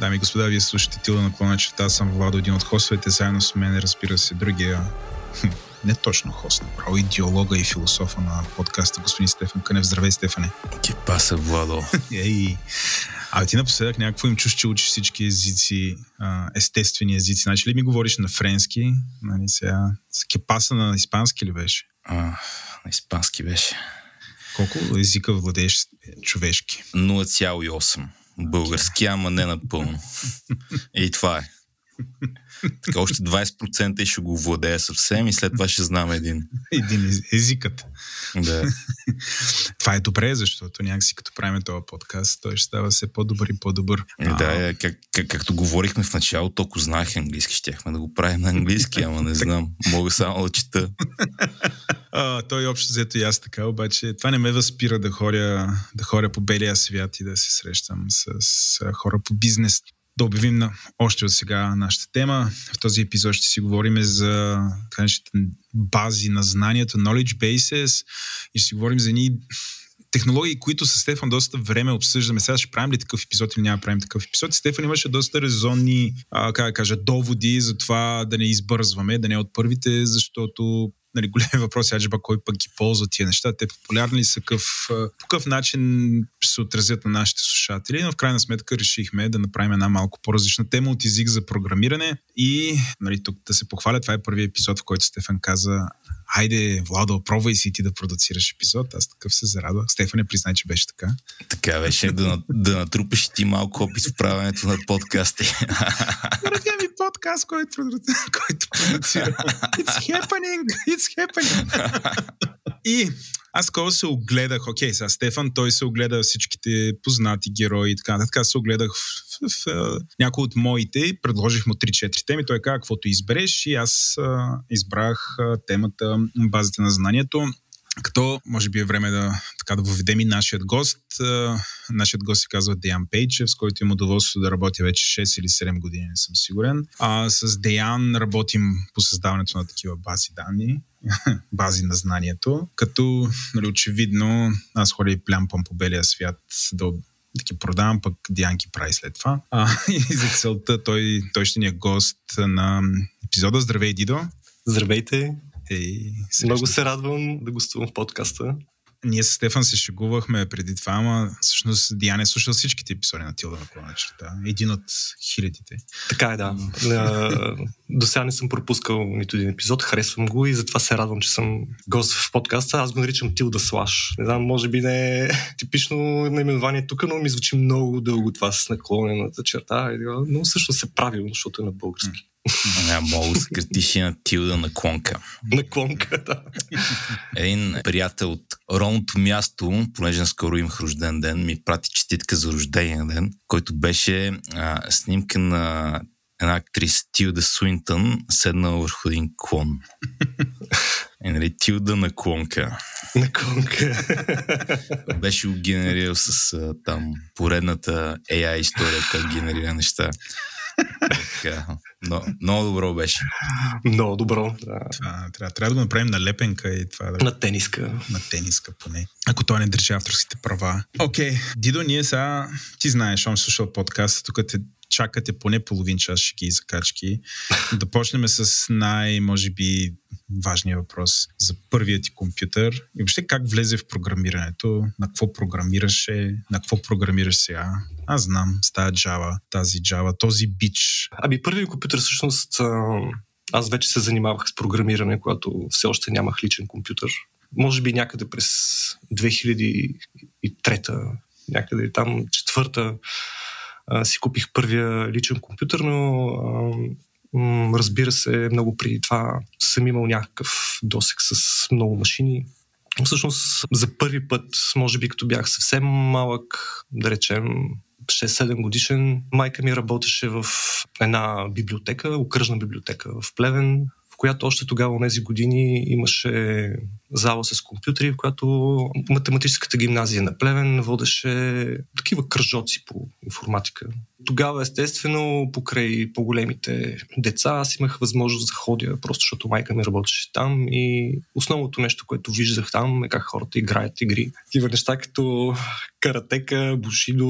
Дами и господа, вие слушате Тила на клона черта. Аз съм Владо, един от хостовете. Заедно с мен, разбира се, другия не точно хост, направо идеолога и философа на подкаста, господин Стефан Кънев. Здравей, Стефане. Ти паса, Владо. Ей, а ти напоследък някакво им чуш, че учиш всички езици, естествени езици. Значи ли ми говориш на френски? Нали, сега, кепаса на испански ли беше? А, на испански беше. Колко езика владееш човешки? 0,8. Български, ама не напълно. И това е. Така още 20% и ще го владея съвсем и след това ще знам един. Един езикът. Да. това е добре, защото някакси като правим този подкаст, той ще става все по-добър и по-добър. И да, как, как, както говорихме в началото, толкова знаех английски, щяхме да го правим на английски, ама не знам. Мога само да чета. А, той общо взето и аз така, обаче това не ме възпира да ходя, да ходя по белия свят и да се срещам с, с хора по бизнес да обявим на, още от сега нашата тема. В този епизод ще си говорим за бази на знанието, knowledge bases и ще си говорим за едни технологии, които с Стефан доста време обсъждаме. Сега ще правим ли такъв епизод или няма правим такъв епизод. Стефан имаше доста резонни, а, как да кажа, доводи за това да не избързваме, да не е от първите, защото нали, големи въпроси, аджба, кой пък ги ползва тия неща, те популярни ли са, къв, по какъв начин се отразят на нашите слушатели, но в крайна сметка решихме да направим една малко по-различна тема от език за програмиране и нали, тук да се похваля, това е първият епизод, в който Стефан каза Айде, Владо, пробвай си ти да продуцираш епизод. Аз такъв се зарадвах. Стефан не признай, че беше така. Така беше, да, да натрупаш ти малко опит в правенето на подкасти. Първия ми подкаст, който, който продуцира. It's happening! It's happening! И аз такова се огледах, окей, сега Стефан, той се огледа всичките познати герои и така нататък. Аз се огледах в, в, в някои от моите предложих му 3-4 теми. Той каза, каквото избереш и аз а, избрах а, темата базата на знанието. Като може би е време да, така, да въведем и нашият гост. Нашият гост се казва Деян Пейчев, с който имам удоволствие да работя вече 6 или 7 години, не съм сигурен. А, с Деян работим по създаването на такива бази данни, бази на знанието, като нали, очевидно аз ходя и плямпам по белия свят да да ги продавам, пък Дианки прави след това. А, и за целта той, той ще ни е гост на епизода. Здравей, Дидо! Здравейте! Ей, Много се радвам да гостувам в подкаста. Ние с Стефан се шегувахме преди това, ама всъщност Диан е слушал всичките епизоди на Тилда на черта. Един от хилядите. Така е, да. До сега не съм пропускал нито един епизод, харесвам го и затова се радвам, че съм гост в подкаста. Аз го наричам Тилда Слаш. Не знам, може би не е типично наименование тук, но ми звучи много дълго това с наклонената черта. Но всъщност е правилно, защото е на български. Няма мога да скратиш на Тилда на клонка. На клонка, да. Един приятел от родното място, понеже скоро имах рожден ден, ми прати честитка за рождения ден, който беше а, снимка на една актриса Тилда Суинтън, седнала върху един клон. Е, нали, Тилда на клонка. На клонка. Беше го генерирал с а, там поредната AI история, как генерира неща. Така, но, много добро беше. Много добро, да. Това, трябва, трябва да го направим на лепенка и това да... На тениска. На тениска поне. Ако той не държи авторските права. Окей, okay. Дидо, ние сега... Ти знаеш, съм слушал подкаста, тук те чакате поне половин час шики и закачки. Да почнем с най, може би, важния въпрос за първият ти компютър и въобще как влезе в програмирането, на какво програмираше, на какво програмираш сега. Аз знам, с тази Java, тази Java, този бич. Ами първият компютър всъщност аз вече се занимавах с програмиране, когато все още нямах личен компютър. Може би някъде през 2003 някъде там четвърта си купих първия личен компютър, но разбира се, много преди това съм имал някакъв досек с много машини. Всъщност, за първи път, може би като бях съвсем малък, да речем 6-7 годишен, майка ми работеше в една библиотека, окръжна библиотека в Плевен, която още тогава, тези години, имаше зала с компютри, в която математическата гимназия на Плевен водеше такива кръжоци по информатика. Тогава, естествено, покрай по-големите деца, аз имах възможност да ходя, просто защото майка ми работеше там и основното нещо, което виждах там е как хората играят игри. Такива неща като каратека, бушидо,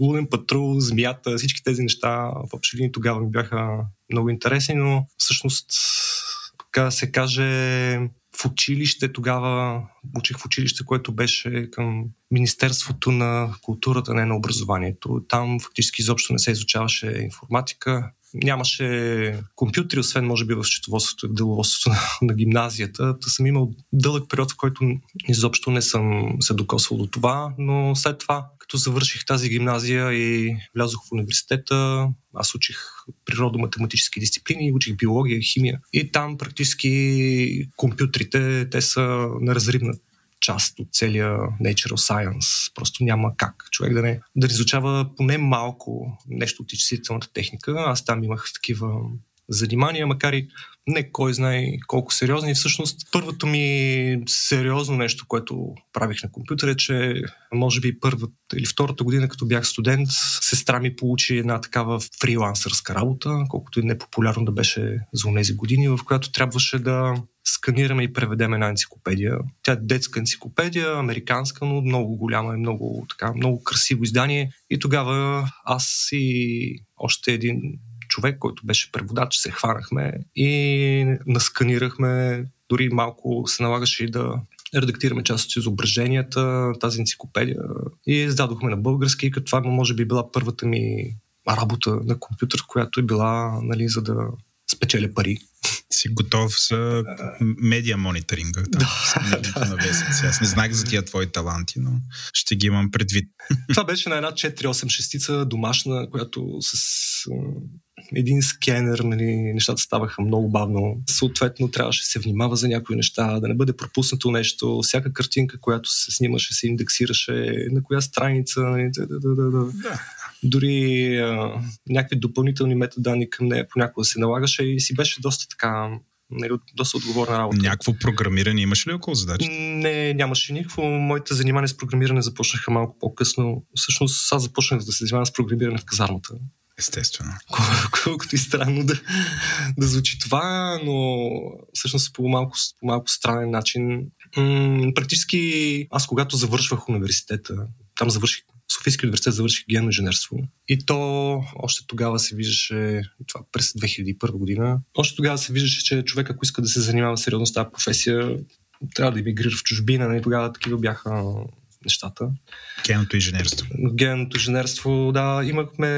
лунен патрул, змията, всички тези неща в общи тогава ми бяха много интересни, но всъщност така се каже, в училище тогава, учих в училище, което беше към Министерството на културата, не на образованието. Там фактически изобщо не се изучаваше информатика. Нямаше компютри, освен може би в счетоводството и в деловодството на, на гимназията. Та съм имал дълъг период, в който изобщо не съм се докосвал до това, но след това като завърших тази гимназия и влязох в университета, аз учих природо-математически дисциплини, учих биология, химия. И там практически компютрите, те са неразривна част от целия Natural Science. Просто няма как човек да не, да изучава поне малко нещо от изчислителната техника. Аз там имах такива занимания, макар и не кой знае колко сериозни. Всъщност, първото ми сериозно нещо, което правих на компютър е, че може би първата или втората година, като бях студент, сестра ми получи една такава фрилансърска работа, колкото и непопулярно да беше за тези години, в която трябваше да сканираме и преведем една енциклопедия. Тя е детска енциклопедия, американска, но много голяма и много, така, много красиво издание. И тогава аз и още един човек, който беше преводач, се хванахме и насканирахме, дори малко се налагаше и да редактираме част от изображенията, тази енциклопедия и издадохме на български, като това може би била първата ми работа на компютър, която е била, нали, за да спечеля пари. Си готов за медиа мониторинга. Да, да. на вестници. Аз не знах за тия твои таланти, но ще ги имам предвид. Това беше на една 4-8 шестица домашна, която с един скенер, нали, нещата ставаха много бавно. Съответно, трябваше да се внимава за някои неща, да не бъде пропуснато нещо. Всяка картинка, която се снимаше, се индексираше на коя страница. Нали, да, да, да, да. да. Дори а, някакви допълнителни метаданни към нея понякога се налагаше и си беше доста така нали, доста отговорна работа. Някакво програмиране имаш ли около задача? Не, нямаше никакво. Моите занимания с програмиране започнаха малко по-късно. Всъщност аз започнах да се занимавам с програмиране в казармата. Естествено. Колкото и странно да, да звучи това, но всъщност по малко, по малко странен начин. М- практически аз когато завършвах университета, там завърших Софийски университет завърших генно инженерство. И то още тогава се виждаше, това през 2001 година, още тогава се виждаше, че човек, ако иска да се занимава сериозно с тази професия, трябва да емигрира в чужбина. Нали, тогава такива бяха нещата. Генното инженерство. Генното инженерство, да, имахме,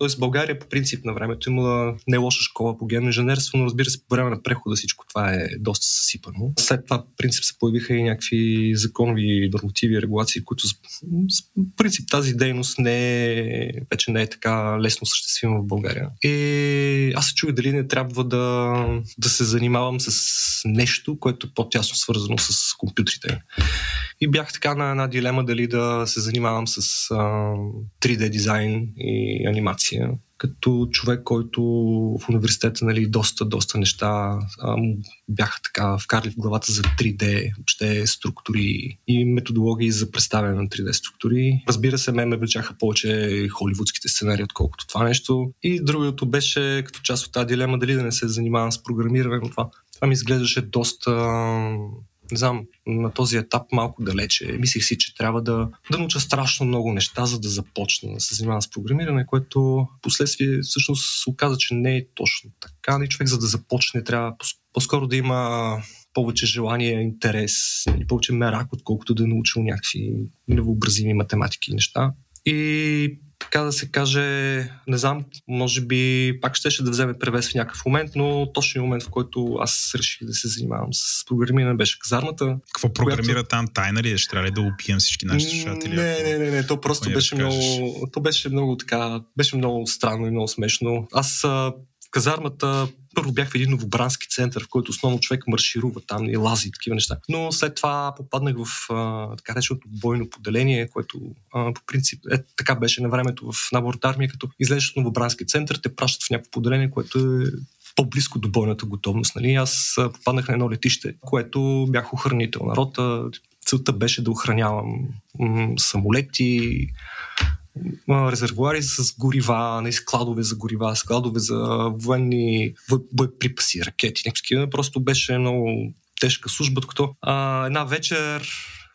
т.е. България по принцип на времето имала не лоша школа по генно инженерство, но разбира се, по време на прехода всичко това е доста съсипано. След това, в принцип, се появиха и някакви законови нормативи регулации, които, в принцип, тази дейност не е, вече не е така лесно съществима в България. И аз се чуя дали не трябва да, да се занимавам с нещо, което е по-тясно свързано с компютрите. И бях така на една дилема дали да се занимавам с а, 3D дизайн и анимация. Като човек, който в университета нали, доста, доста неща а, бяха така вкарали в главата за 3D, въобще структури и методологии за представяне на 3D структури. Разбира се, мен ме влечаха повече холивудските сценарии, отколкото това нещо. И другото беше като част от тази дилема дали да не се занимавам с програмиране, но това, това ми изглеждаше доста не знам, на този етап малко далече. Мислих си, че трябва да, да науча страшно много неща, за да започна да се занимавам с програмиране, което последствие всъщност се оказа, че не е точно така. И човек, за да започне, трябва по-скоро да има повече желание, интерес или повече мерак, отколкото да е научил някакви невъобразими математики и неща. И така да се каже, не знам, може би пак щеше да вземе превес в някакъв момент, но точният момент, в който аз реших да се занимавам с програмиране, беше казармата. Какво програмира която... там? Тайна ли е? Ще трябва ли да убием всички наши слушатели? Не, не, не, не, то просто беше много, то беше много така, беше много странно и много смешно. Аз казармата първо бях в един новобрански център, в който основно човек марширува там и лази такива неща. Но след това попаднах в а, така реченото бойно поделение, което а, по принцип е, така беше на времето в наборната армия, като излезеш от новобрански център, те пращат в някакво поделение, което е по-близко до бойната готовност. Нали? Аз попаднах на едно летище, което бях охранител на рота. Целта беше да охранявам м- самолети, резервуари с горива, не складове за горива, складове за военни боеприпаси, ракети, някакви. Просто беше много тежка служба, докато а, една вечер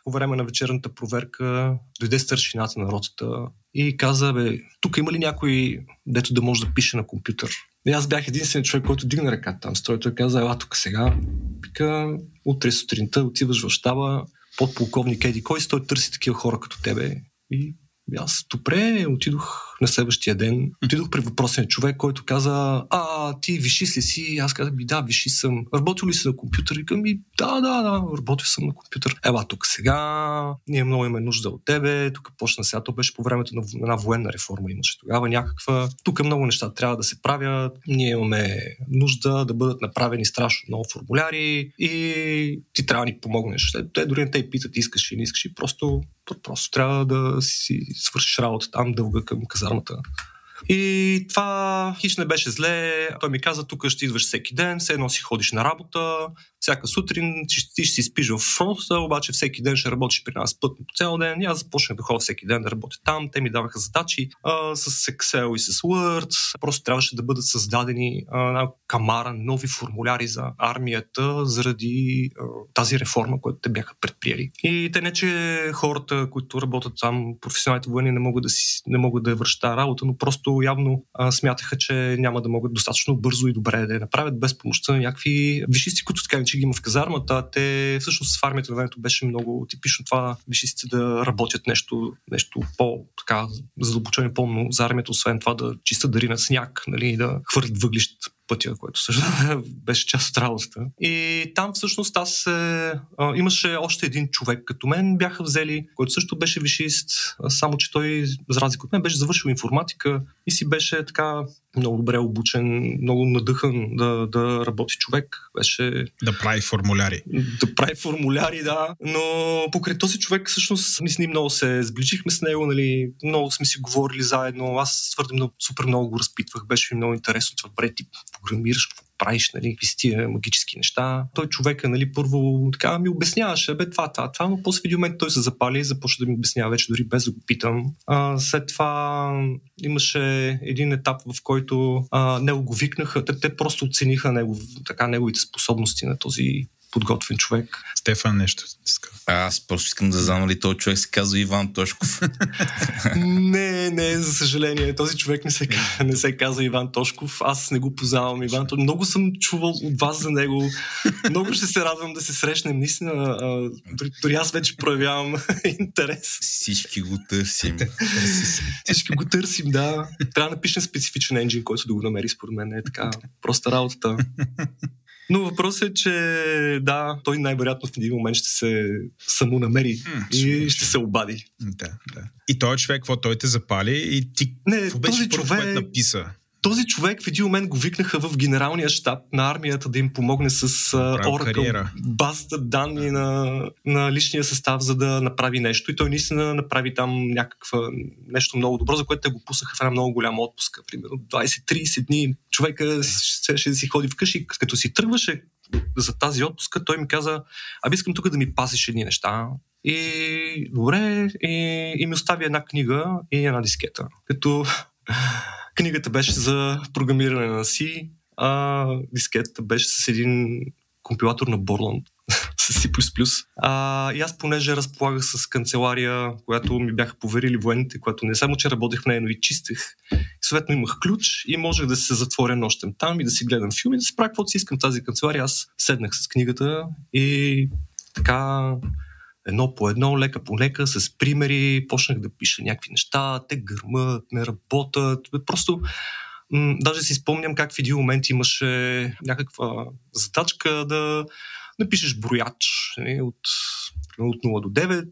по време на вечерната проверка дойде старшината на ротата и каза, бе, тук има ли някой, дето да може да пише на компютър? И аз бях единственият човек, който дигна ръка там. Стой, той каза, ела тук сега. Пика, утре сутринта отиваш в щаба, подполковник Еди, кой той търси такива хора като тебе? И аз добре, отидох на следващия ден. Отидох при въпросния човек, който каза, а, ти виши ли си? Аз казах, би, да, виши съм. Работил ли си на компютър? И към ми, да, да, да, работил съм на компютър. Ела тук сега, ние много имаме нужда от тебе. Тук почна сега, то беше по времето на една военна реформа имаше тогава някаква. Тук много неща трябва да се правят. Ние имаме нужда да бъдат направени страшно много формуляри и ти трябва да ни помогнеш. Те, те дори не те питат искаш или не искаш, просто Просто трябва да си свършиш работа там, дълга към казармата. И това хич не беше зле. Той ми каза, тук ще идваш всеки ден, все едно си ходиш на работа, всяка сутрин ти ще си спиш в фронта, обаче всеки ден ще работиш при нас пътно по цял ден. И аз започнах да ходя всеки ден да работя там. Те ми даваха задачи а, с Excel и с Word. Просто трябваше да бъдат създадени а, камара, нови формуляри за армията заради а, тази реформа, която те бяха предприели. И те не, че хората, които работят там, професионалните военни, не могат да, си, не могат да вършат работа, но просто явно а, смятаха, че няма да могат достатъчно бързо и добре да я направят без помощта на някакви висшисти, които така че ги има в казармата. Те всъщност в армията на времето беше много типично това вишистите да работят нещо, нещо по-така задълбочено и по за армията, освен това да чистят дари на сняг, нали, да хвърлят въглищ пътя, което също беше част от работата. И там всъщност аз е, а, имаше още един човек като мен, бяха взели, който също беше вишист, само че той, за разлика от мен, беше завършил информатика и си беше така много добре обучен, много надъхан да, да работи човек. Беше... Да прави формуляри. Да прави формуляри, да. Но покрай този човек всъщност ние с ним много се сбличихме с него, нали, много сме си говорили заедно. Аз твърде много, супер много го разпитвах, беше ми много интересно това. Добре, ти програмираш, какво правиш, нали, какви тия магически неща. Той човека, нали, първо така ми обясняваше, бе, това, това, това, но после в един момент той се запали и започна да ми обяснява вече дори без да го питам. А, след това имаше един етап, в който а, него го викнаха, те, те просто оцениха него, така, неговите способности на този подготвен човек. Стефан нещо иска. Аз просто искам да знам ли този човек се казва Иван Тошков. не, не, за съжаление. Този човек не се, не се казва Иван Тошков. Аз не го познавам Иван Тошков. Много съм чувал от вас за него. Много ще се радвам да се срещнем. Наистина, дори, дори аз вече проявявам интерес. Всички го търсим. Всички го търсим, да. Трябва да напишем специфичен енджин, който да го намери според мен. Е така проста работата. Но въпросът е, че да, той най-вероятно в един момент ще се самонамери и ще се обади. Да, да. И той човек, какво той те запали и ти не, какво беше този човек... написа? този човек в един момент го викнаха в генералния щаб на армията да им помогне с Oracle базата данни на, на личния състав, за да направи нещо. И той наистина направи там някаква нещо много добро, за което те го пуснаха в една много голяма отпуска. Примерно 20-30 дни човека ще, ще си ходи вкъщи. Като си тръгваше за тази отпуска, той ми каза, аби искам тук да ми пасиш едни неща. И добре, и, и ми остави една книга и една дискета. Като Книгата беше за програмиране на C, а дискетата беше с един компилатор на Borland с C++. А, и аз понеже разполагах с канцелария, която ми бяха поверили военните, която не само, че работех в нея, но и чистех. съответно имах ключ и можех да се затворя нощем там и да си гледам филми, да си правя каквото си искам тази канцелария. Аз седнах с книгата и така едно по едно, лека по лека, с примери, почнах да пиша някакви неща, те гърмат, не работят. Просто м- даже си спомням как в един момент имаше някаква задачка да напишеш брояч не, от, от 0 до 9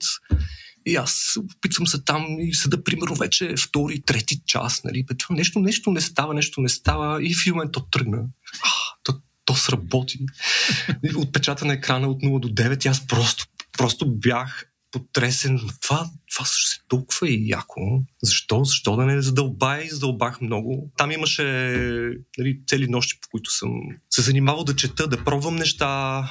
и аз опитвам се там и седа, примерно, вече втори, трети час, нали? Това нещо, нещо не става, нещо не става и в момент то тръгна. А, то, то сработи. Отпечата на екрана от 0 до 9 и аз просто просто бях потресен. Това, това също се толкова и яко. Защо? Защо да не задълбая и задълбах много. Там имаше нали, цели нощи, по които съм се занимавал да чета, да пробвам неща.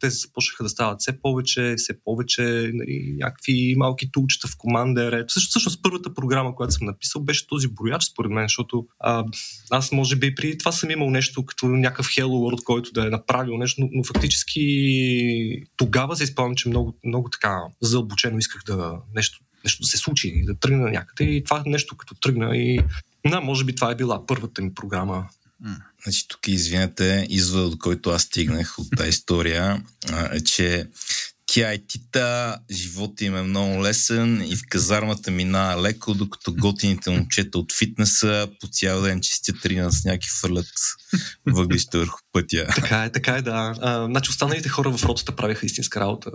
Те започнаха да стават все повече, все повече, нали, някакви малки тулчета в команда. Също, всъщност първата програма, която съм написал, беше този брояч, според мен, защото а, аз може би при това съм имал нещо като някакъв Hello World, който да е направил нещо, но, но фактически тогава се изпълням, че много, много така задълбочено исках да нещо нещо да се случи, да тръгна някъде. И това нещо като тръгна и да, може би това е била първата ми програма. Значи тук, извинете, изводът, от който аз стигнах от тази история, е, че тя е тита, живота им е много лесен и в казармата мина леко, докато готините момчета от фитнеса по цял ден чистят рина с някакви фърлят въглища върху пътя. Така е, така е, да. А, значи останалите хора в ротата правиха истинска работа.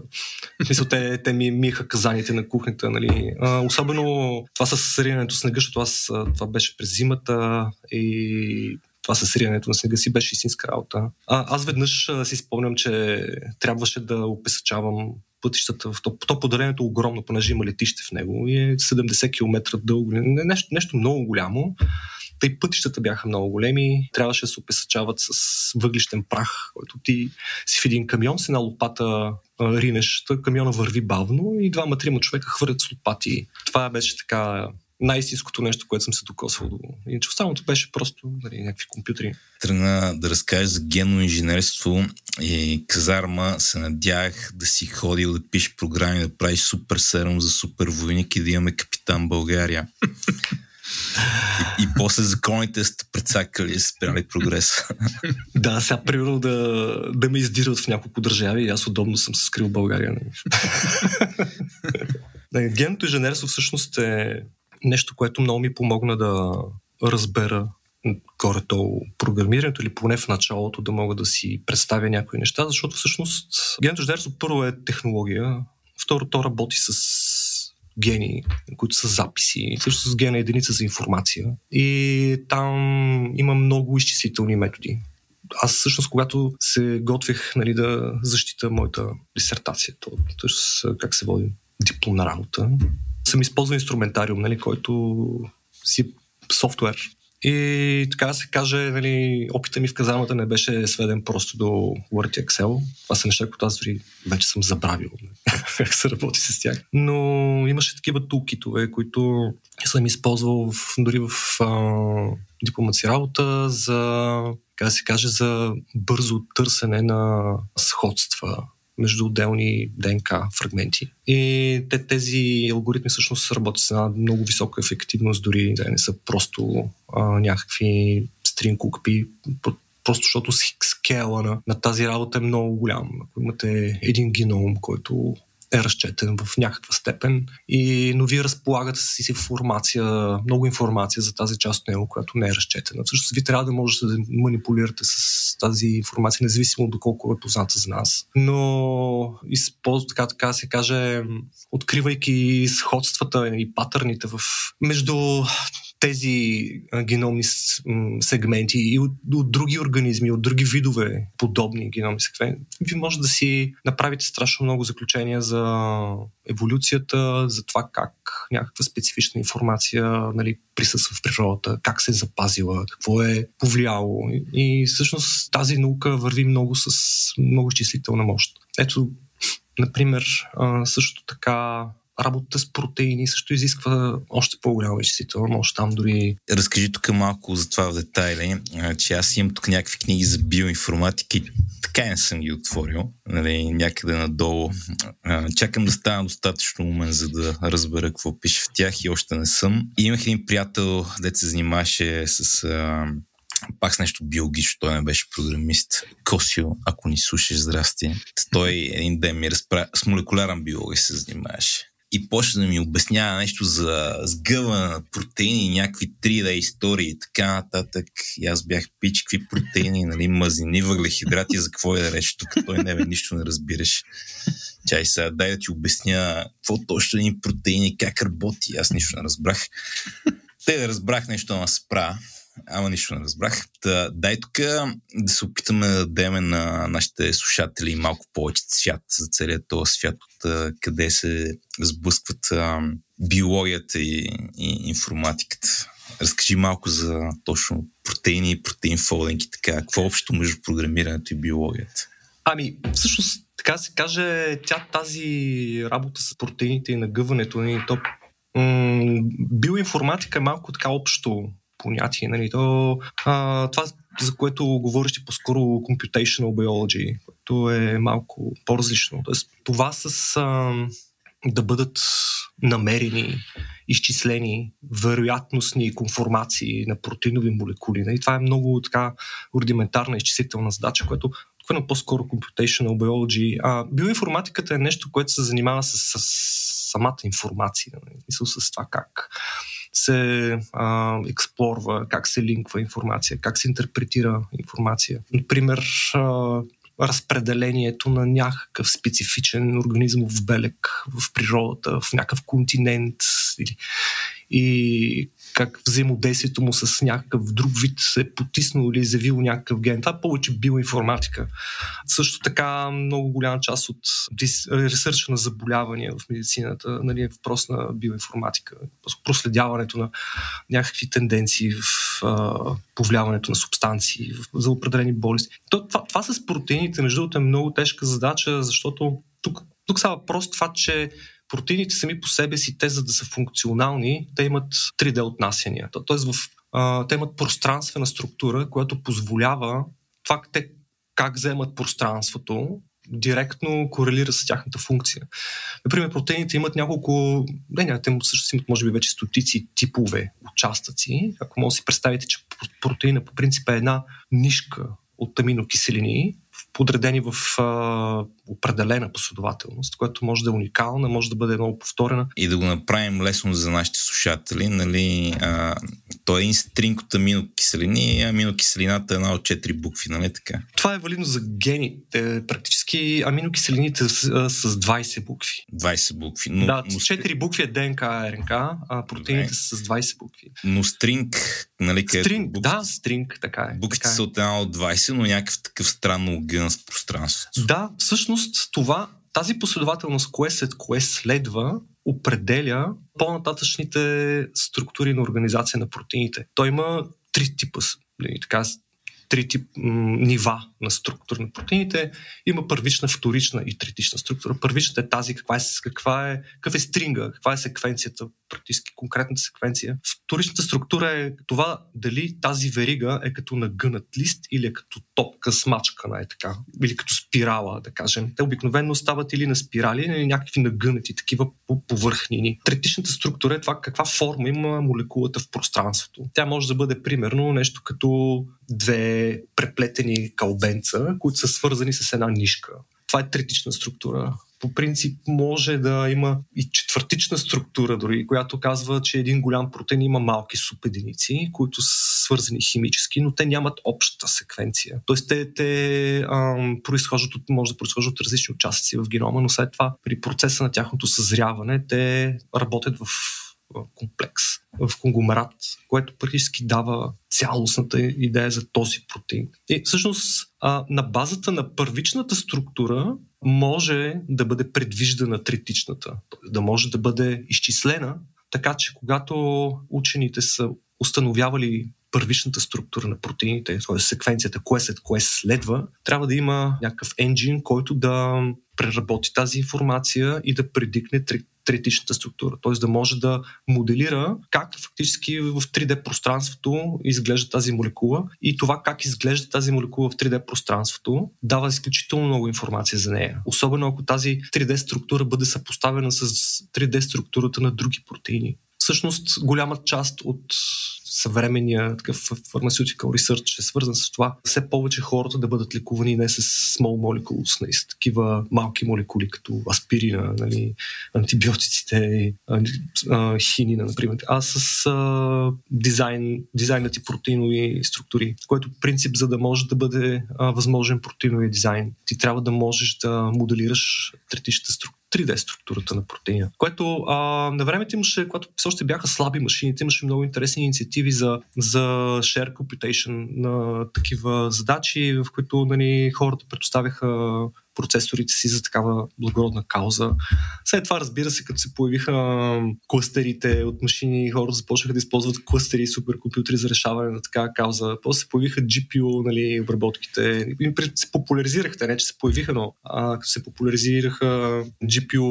Смисъл, те, те ми миеха казаните на кухнята, нали. А, особено това с ринането снега, защото аз това беше през зимата и това с риенето на снега си беше истинска работа. А, аз веднъж а, си спомням, че трябваше да опесачавам пътищата в то, то подарението е огромно, понеже има летище в него и е 70 км дълго. Не, нещо, нещо много голямо. Тъй пътищата бяха много големи, трябваше да се опесачават с въглищен прах, който ти си в един камион с една лопата ринеш, камиона върви бавно и двама-трима човека хвърлят с лопати. Това беше така най-истинското нещо, което съм се докосвал до. Иначе останалото беше просто нали, някакви компютри. Тръгна да разкажеш за генно инженерство и казарма се надях да си ходил да пишеш програми, да правиш супер серум за супер войник и да имаме капитан България. И, и после законите сте прецакали и спряли прогрес. да, сега примерно да, да ме издират в няколко държави и аз удобно съм се скрил в България. Нали. Генното инженерство всъщност е нещо, което много ми помогна да разбера горе-долу програмирането или поне в началото да мога да си представя някои неща, защото всъщност генното инженерство първо е технология, второ то работи с гени, които са записи, също с гена единица за информация. И там има много изчислителни методи. Аз всъщност, когато се готвих нали, да защита моята дисертация, то, т.е. как се води дипломна работа, съм използвал инструментариум, нали, който си софтуер. И така да се каже, нали, опита ми в казармата не беше сведен просто до Word и Excel. Това са неща, които аз дори вече съм забравил нали, как се работи с тях. Но имаше такива тулкитове, които съм използвал в, дори в а, дипломаци работа за, как да се каже, за бързо търсене на сходства между отделни ДНК фрагменти. И те, тези алгоритми всъщност работят с една много висока ефективност, дори да не са просто а, някакви стринкукпи, просто защото скела на, на тази работа е много голям. Ако имате един геном, който е разчетен в някаква степен, и, но вие разполагате с информация, много информация за тази част от него, която не е разчетена. Всъщност ви трябва да можете да манипулирате с тази информация, независимо доколко е позната за нас. Но използва, така, така се каже, откривайки сходствата и патърните в между тези геномни сегменти и от, от други организми, от други видове подобни геномни сегменти, ви може да си направите страшно много заключения за еволюцията, за това как някаква специфична информация нали, присъства в природата, как се е запазила, какво е повлияло. И, и всъщност тази наука върви много с много изчислителна мощ. Ето, например, също така работата с протеини също изисква още по-голяма изчислителна мощ. Там дори... Разкажи тук малко за това в детайли, че аз имам тук някакви книги за биоинформатика и така не съм ги отворил, нали, някъде надолу. Чакам да стана достатъчно умен, за да разбера какво пише в тях и още не съм. И имах един приятел, дете се занимаваше с пак с нещо биологично, той не беше програмист. Косио, ако ни слушаш, здрасти. Той един ден ми разправя, с молекулярен биология се занимаваше и почна да ми обяснява нещо за сгъва на протеини, някакви 3D истории и така нататък. И аз бях пич, какви протеини, нали, мазнини, въглехидрати, за какво е да рече тук, той не бе, нищо не разбираш. Чай сега, дай да ти обясня какво точно е протеини, как работи. Аз нищо не разбрах. Те да разбрах нещо, ама спра ама нищо не разбрах. Та, дай тук да се опитаме да дадем на нашите слушатели малко повече свят за целият този свят, от къде се сблъскват а, биологията и, и информатиката. Разкажи малко за точно протеини и протеин фолдинг и така. Какво общо между програмирането и биологията? Ами, всъщност, така се каже, тя тази работа с протеините и нагъването, нали, то, м- биоинформатика е малко така общо понятие. Нали, то, а, това, за което говориш по-скоро computational biology, което е малко по-различно. Тоест, това с а, да бъдат намерени, изчислени вероятностни конформации на протеинови молекули. Нали, това е много така рудиментарна изчислителна задача, която е по-скоро computational biology. А, биоинформатиката е нещо, което се занимава с, с самата информация. Нали? С това как се а, експлорва, как се линква информация, как се интерпретира информация. Например, а, разпределението на някакъв специфичен организмов белек в природата, в някакъв континент или, и как взаимодействието му с някакъв друг вид се е потиснал или е завил някакъв ген. Това е повече биоинформатика. Също така много голяма част от ресърча на заболявания в медицината нали, е въпрос на биоинформатика. Проследяването на някакви тенденции в а, повлияването на субстанции в, за определени болести. То, това, това с протеините, между другото, е много тежка задача, защото тук, тук става въпрос това, че протеините сами по себе си, те за да са функционални, те имат 3D отнасяния. Тоест в, а, те имат пространствена структура, която позволява това те как вземат пространството, директно корелира с тяхната функция. Например, протеините имат няколко, не, не, те също имат може би вече стотици типове участъци. Ако може да си представите, че протеина по принцип е една нишка от аминокиселини, подредени в а, определена последователност, която може да е уникална, може да бъде много повторена. И да го направим лесно за нашите слушатели, нали, а, той е един стринг от аминокиселини и аминокиселината е една от четири букви, нали така? Това е валидно за гените. Практически аминокиселините са с 20 букви. 20 букви. Но, да, но... 4 букви е ДНК, РНК, а протеините са с 20 букви. Но стринг, нали? Стринг, букви, да, стринг, така е. Буквите така е. са от една от 20, но някакъв такъв странно в пространството. Да, всъщност това, тази последователност, кое след кое следва, определя по-нататъчните структури на организация на протеините. Той има три типа, нали, така три тип, м, нива на структура на протеините. Има първична, вторична и третична структура. Първичната е тази, каква е, каква е, какъв е стринга, каква е секвенцията, практически конкретната секвенция. Вторичната структура е това дали тази верига е като нагънат лист или е като топка смачкана, е така, или като спирала, да кажем. Те обикновено стават или на спирали, или някакви нагънати, такива повърхнини. Третичната структура е това каква форма има молекулата в пространството. Тя може да бъде примерно нещо като две преплетени кълбенца, които са свързани с една нишка. Това е третична структура. По принцип може да има и четвъртична структура, дори, която казва, че един голям протеин има малки субединици, които са свързани химически, но те нямат обща секвенция. Тоест те, те ам, произхождат от, може да произхождат от различни участъци в генома, но след това при процеса на тяхното съзряване те работят в комплекс, в конгломерат, което практически дава цялостната идея за този протеин. И всъщност а, на базата на първичната структура може да бъде предвиждана третичната, да може да бъде изчислена, така че когато учените са установявали първичната структура на протеините, т.е. секвенцията, кое след кое следва, трябва да има някакъв енджин, който да преработи тази информация и да предикне третичната структура. Т.е. да може да моделира как фактически в 3D пространството изглежда тази молекула и това как изглежда тази молекула в 3D пространството дава изключително много информация за нея. Особено ако тази 3D структура бъде съпоставена с 3D структурата на други протеини. Всъщност, голяма част от съвременния такъв pharmaceutical research е свързан с това все повече хората да бъдат лекувани не с small molecules, не с такива малки молекули, като аспирина, нали, антибиотиците, хинина, например, а с а, дизайн, дизайнати протеинови структури, което принцип, за да може да бъде а, възможен протеинови дизайн, ти трябва да можеш да моделираш третичната структура 3D структурата на протеина. Което а, на времето имаше, когато все още бяха слаби машините, имаше много интересни инициативи за, за share computation на такива задачи, в които нали, хората предоставяха процесорите си за такава благородна кауза. След това, разбира се, като се появиха кластерите от машини, хора започнаха да използват кластери и суперкомпютри за решаване на такава кауза. После се появиха GPU, нали, обработките. И се популяризираха, не че се появиха, но а, като се популяризираха GPU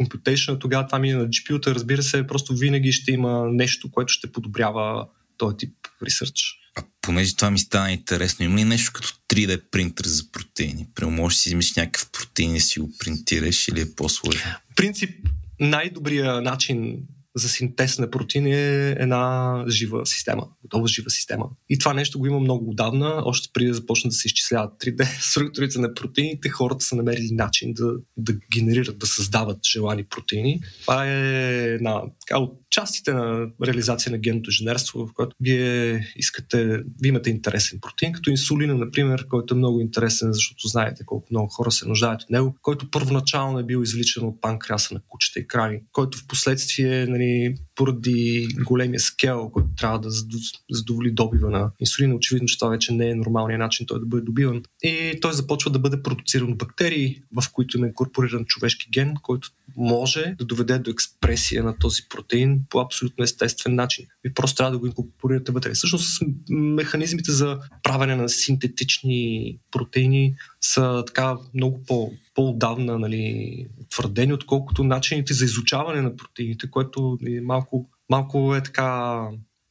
computation, тогава това мина на GPU-та, разбира се, просто винаги ще има нещо, което ще подобрява този тип ресърч. А понеже това ми стана интересно, има ли нещо като 3D принтер за протеини? Прямо можеш да си измислиш някакъв протеин и си го принтираш или е по-сложно? Принцип, най-добрият начин за синтез на протеин е една жива система, готова жива система. И това нещо го има много отдавна, още преди да започнат да се изчисляват 3D структурите на протеините, хората са намерили начин да, да генерират, да създават желани протеини. Това е една така, от частите на реализация на генното инженерство, в което вие искате, вие имате интересен протеин, като инсулина, например, който е много интересен, защото знаете колко много хора се нуждаят от него, който първоначално е бил извличан от панкреаса на кучета и крави, който в последствие нали, поради големия скел, който трябва да задоволи добива на инсулина. Очевидно, че това вече не е нормалният начин той да бъде добиван. И той започва да бъде продуциран от бактерии, в които има инкорпориран човешки ген, който може да доведе до експресия на този протеин по абсолютно естествен начин. Ви просто трябва да го инкорпорирате вътре. Всъщност, механизмите за правене на синтетични протеини са така много по, по-отдавна нали, твърдени, отколкото начините за изучаване на протеините, което е малко, малко е така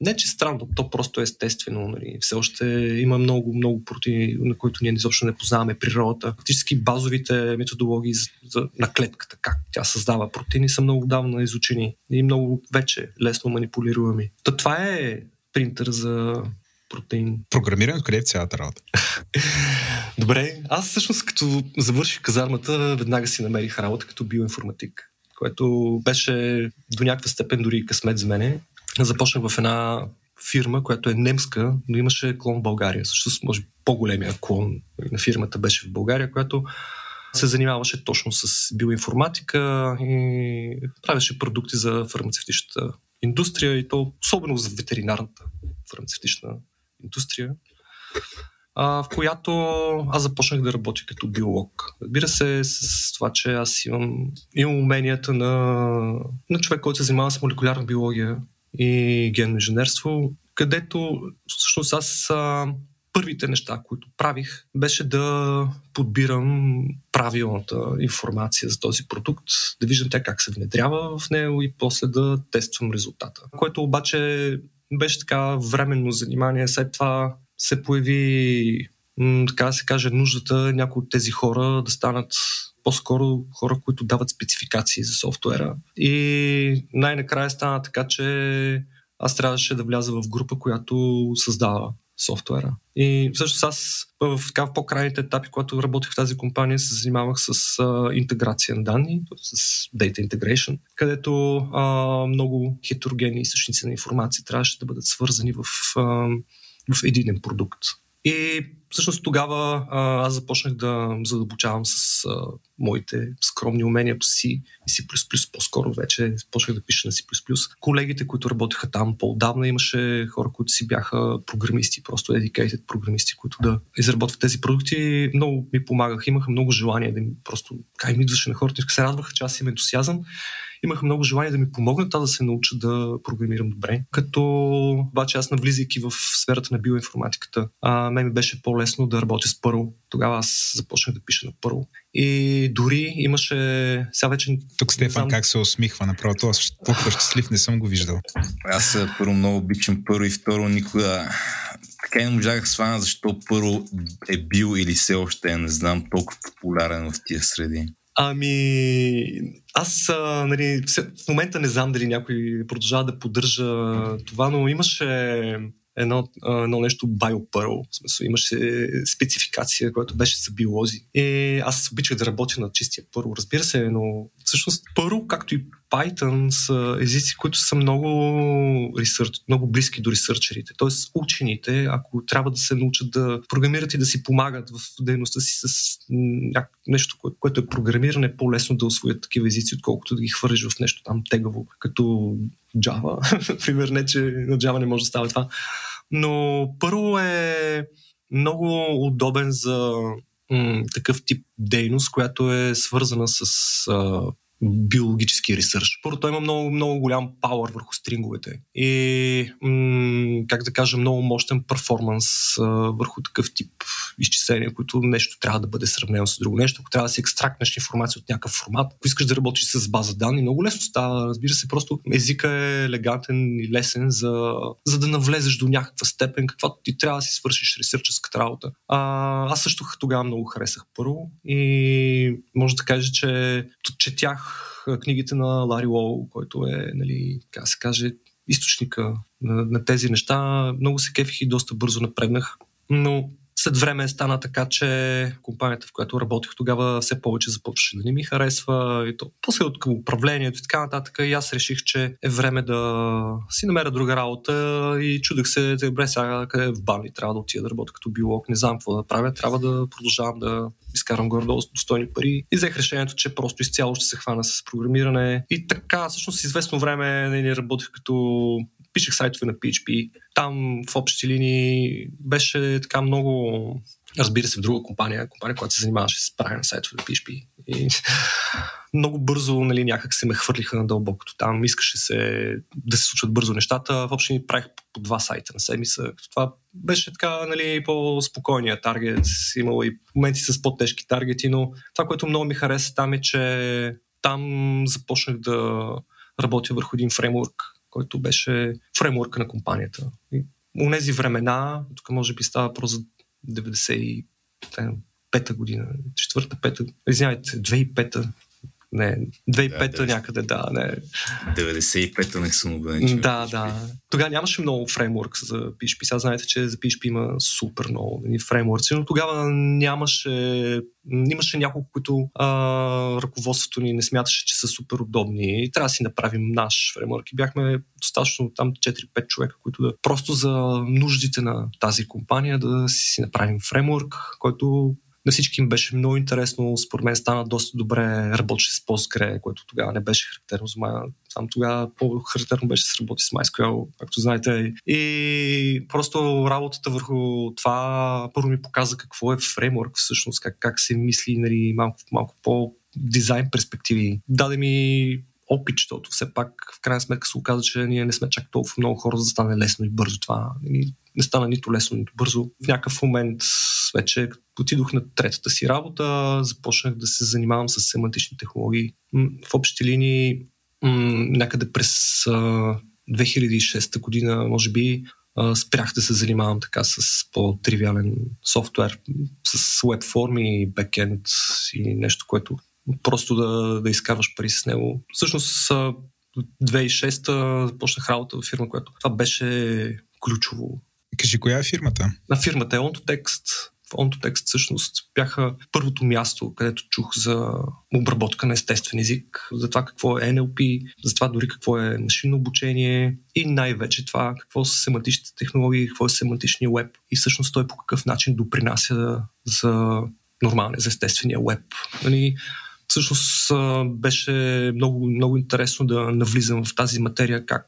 не, че странно, то просто е естествено. Нали. Все още има много, много протеини, на които ние изобщо не познаваме природата. Фактически базовите методологии за, за, на клетката, как тя създава протеини, са много давно изучени и много вече лесно манипулируеми. То това е принтер за протеин. Програмиране, къде е цялата работа? Добре, аз всъщност като завърших казармата, веднага си намерих работа като биоинформатик, което беше до някаква степен дори късмет за мене. Започнах в една фирма, която е немска, но имаше клон в България. Също, може би по-големия клон на фирмата беше в България, която се занимаваше точно с биоинформатика и правеше продукти за фармацевтичната индустрия и то особено за ветеринарната фармацевтична индустрия, а, в която аз започнах да работя като биолог. Разбира се, с това, че аз имам, имам уменията на, на човек, който се занимава с молекулярна биология и генно инженерство, където всъщност аз а, първите неща, които правих, беше да подбирам правилната информация за този продукт, да виждам тя как се внедрява в него и после да тествам резултата. Което обаче беше така временно занимание. След това се появи, така да се каже, нуждата някои от тези хора да станат по-скоро хора, които дават спецификации за софтуера. И най-накрая стана така, че аз трябваше да вляза в група, която създава софтуера. И всъщност аз в, така, в по-крайните етапи, когато работех в тази компания, се занимавах с а, интеграция на данни, с data integration, където а, много хетерогенни източници на информация трябваше да бъдат свързани в, а, в единен продукт. И всъщност тогава а, аз започнах да задълбочавам с а, моите скромни умения по C и C++, по-скоро вече почнах да пиша на C++. Колегите, които работеха там по-давна, имаше хора, които си бяха програмисти, просто dedicated програмисти, които да изработват тези продукти. Много ми помагаха, имаха много желание да ми просто, как ми идваше на хората, се радваха, че аз имам ентусиазъм имаха много желание да ми помогнат аз да се науча да програмирам добре. Като обаче аз навлизайки в сферата на биоинформатиката, а, мен ми беше по-лесно да работя с Perl. Тогава аз започнах да пиша на Perl. И дори имаше... Сега вече... Тук Стефан знам... как се усмихва направо. Това толкова щастлив не съм го виждал. Аз първо много обичам първо и второ никога така и не можах свана защо първо е бил или все още е, не знам, толкова популярен в тия среди. Ами, аз а, нали, в момента не знам дали някой продължава да поддържа това, но имаше едно, едно нещо BioPearl. В смисъл, имаше спецификация, която беше за биолози. И аз обичах да работя на чистия Perl, разбира се, но всъщност Perl, както и Python са езици, които са много, research, много близки до ресърчерите. Тоест учените, ако трябва да се научат да програмират и да си помагат в дейността си с нещо, което е програмиране, по-лесно да освоят такива езици, отколкото да ги хвърлиш в нещо там тегаво, като Java. Например, не, че на Java не може да става това. Но първо е много удобен за такъв тип дейност, която е свързана с а, биологически ресърш. Първо, той има много, много голям пауър върху стринговете и, м- как да кажа, много мощен перформанс върху такъв тип изчисления, които нещо трябва да бъде сравнено с друго нещо. Ако трябва да си екстрактнеш информация от някакъв формат, ако искаш да работиш с база данни, много лесно става. Разбира се, просто езика е елегантен и лесен, за, за да навлезеш до някаква степен, каквато ти трябва да си свършиш ресърческата работа. А, аз също тогава много харесах първо и може да кажа, че четях книгите на Лари Лоу, който е, нали, как се каже, източника на, на тези неща. Много се кефих и доста бързо напреднах. Но след време стана така, че компанията, в която работех тогава, все повече започваше да не ми харесва. И то, после от към управлението и така нататък. И аз реших, че е време да си намеря друга работа и чудех се, добре, сега къде в Бали трябва да отида да работя като биолог, не знам какво да правя, трябва да продължавам да изкарам горе достойни пари. И взех решението, че просто изцяло ще се хвана с програмиране. И така, всъщност, известно време не, нали, работех като пишех сайтове на PHP. Там в общи линии беше така много разбира се, в друга компания, компания, която се занимаваше с правене на сайтове на PHP. И много бързо нали, някак се ме хвърлиха на дълбокото там. Искаше се да се случват бързо нещата. В общи правих по два сайта на седмица. Това беше така нали, по-спокойния таргет. Имало и моменти с по-тежки таргети, но това, което много ми хареса там е, че там започнах да работя върху един фреймворк, който беше фреймворка на компанията. И у нези времена, тук може би става просто за 95-та година, четвърта, пета, извинявайте, 2005-та, не, 2005-та да, някъде, да. Не. 95-та не съм го Да, да. Тогава нямаше много фреймворк за PHP. Сега знаете, че за PHP има супер много фреймворци, но тогава нямаше, имаше няколко, които а, ръководството ни не смяташе, че са супер удобни и трябва да си направим наш фреймворк. И бяхме достатъчно там 4-5 човека, които да просто за нуждите на тази компания да си направим фреймворк, който на всички им беше много интересно. Според мен стана доста добре работеше с Postgre, което тогава не беше характерно за Maya. Сам тогава по-характерно беше да се работи с MySQL, както знаете. И просто работата върху това първо ми показа какво е фреймворк всъщност, как, как се мисли нали, малко, малко по дизайн перспективи. Даде ми опит, защото все пак в крайна сметка се оказа, че ние не сме чак толкова много хора, за да стане лесно и бързо това. Не стана нито лесно, нито бързо. В някакъв момент вече отидох на третата си работа, започнах да се занимавам с семантични технологии. В общи линии някъде през 2006 година, може би, спрях да се занимавам така с по-тривиален софтуер, с веб форми, бекенд и нещо, което просто да, да изкарваш пари с него. Всъщност 2006 започнах работа в фирма, която това беше ключово. Кажи, коя е фирмата? На фирмата е OntoText. В OntoText всъщност бяха първото място, където чух за обработка на естествен език, за това какво е NLP, за това дори какво е машинно обучение и най-вече това какво са семантичните технологии, какво е семантичния веб и всъщност той по какъв начин допринася за нормалния, за естествения веб. Нали, всъщност беше много, много интересно да навлизам в тази материя, как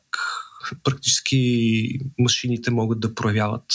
практически машините могат да проявяват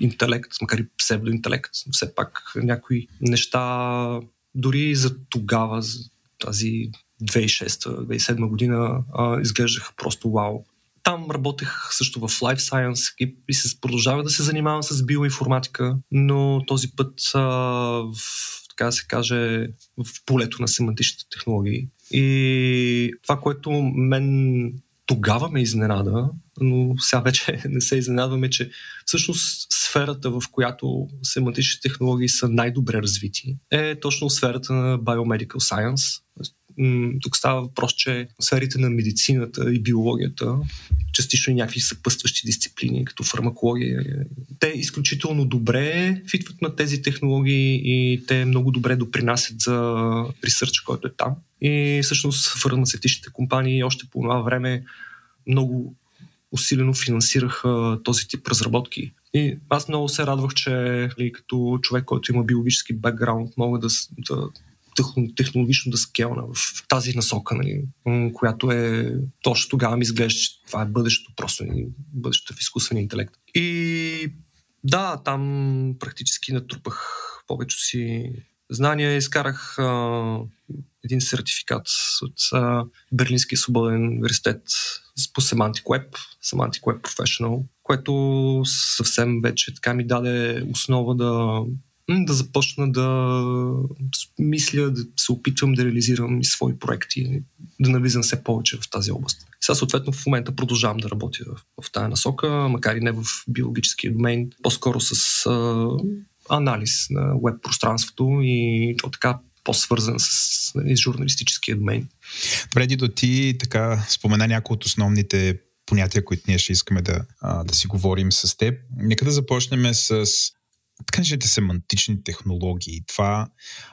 интелект, макар и псевдоинтелект. Все пак някои неща дори за тогава, за тази 2006-2007 година а, изглеждаха просто вау. Там работех също в Life Science и, и се продължава да се занимавам с биоинформатика, но този път а, в така да се каже, в полето на семантичните технологии. И това, което мен тогава ме изненада, но сега вече не се изненадваме, че всъщност сферата, в която семантичните технологии са най-добре развити, е точно сферата на Biomedical Science, тук става въпрос, че сферите на медицината и биологията, частично и някакви съпъстващи дисциплини, като фармакология, те изключително добре фитват на тези технологии и те много добре допринасят за ресърча, който е там. И всъщност фармацевтичните компании още по това време много усилено финансираха този тип разработки. И аз много се радвах, че ли, като човек, който има биологически бекграунд, мога да, да технологично да скелна в тази насока, нали, която е точно тогава ми изглежда, че това е бъдещето, просто нали, бъдещето в изкуствения интелект. И да, там практически натрупах повече си знания. Изкарах а, един сертификат от а, Берлинския свободен университет по Semantic Web, Semantic Web Professional, което съвсем вече така ми даде основа да, да започна да мисля, да се опитвам да реализирам и свои проекти, да навлизам все повече в тази област. Сега съответно в момента продължавам да работя в, в тази насока, макар и не в биологическия домейн, по-скоро с а, анализ на веб пространството и то така по-свързан с нали, журналистическия домен. Преди да ти така спомена някои от основните понятия, които ние ще искаме да, а, да си говорим с теб. Нека да започнем с така семантични технологии. Това,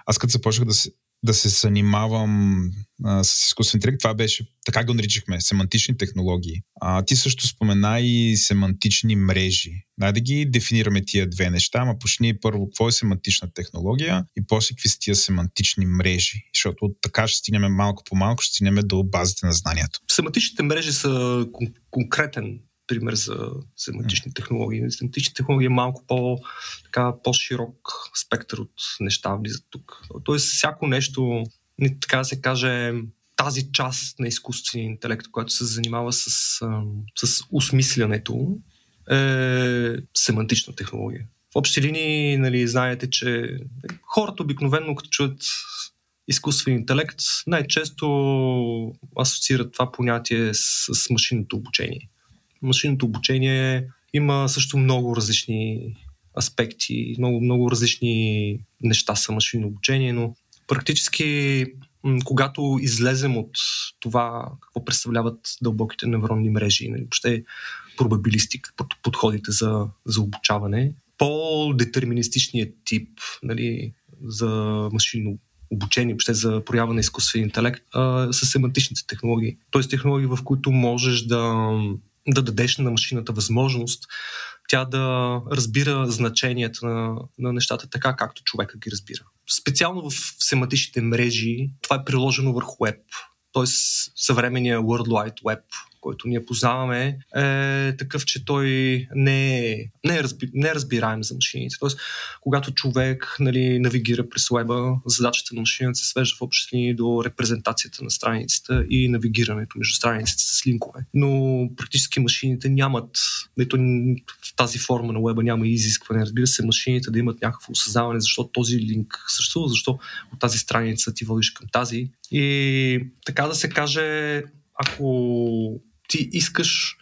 аз като започнах да се, да се занимавам а, с изкуствен интелект, това беше, така го наричахме, семантични технологии. А, ти също спомена и семантични мрежи. Дай да ги дефинираме тия две неща, ама почни първо какво е семантична технология и после какви са тия семантични мрежи. Защото така ще стигнем малко по малко, ще стигнем до базите на знанието. Семантичните мрежи са кон- конкретен пример за семантични технологии. Семантични технологии е малко по, така, по-широк спектър от неща влизат тук. Тоест, всяко нещо, така да се каже, тази част на изкуствения интелект, която се занимава с, с осмислянето, е семантична технология. В общи линии, нали, знаете, че хората обикновено, като чуят изкуствен интелект, най-често асоциират това понятие с, с машинното обучение машинното обучение има също много различни аспекти, много, много различни неща са машинно обучение, но практически когато излезем от това какво представляват дълбоките невронни мрежи, нали, въобще пробабилистик, подходите за, за обучаване, по-детерминистичният тип нали, за машинно обучение, въобще за проява на изкуствен интелект, а, са семантичните технологии. Тоест технологии, в които можеш да да дадеш на машината възможност тя да разбира значенията на, на нещата така, както човека ги разбира. Специално в семантичните мрежи това е приложено върху веб, т.е. съвременния World Wide Web, който ние познаваме, е такъв, че той не е, не е, разби, не е разбираем за машините. Тоест, когато човек нали, навигира през веба, задачата на машината се свежда в общи линии до репрезентацията на страницата и навигирането между страниците с линкове. Но практически машините нямат, нито в тази форма на веба няма изискване. Разбира се, машините да имат някакво осъзнаване, защо този линк съществува, защо от тази страница ти водиш към тази. И така да се каже, ако ти искаш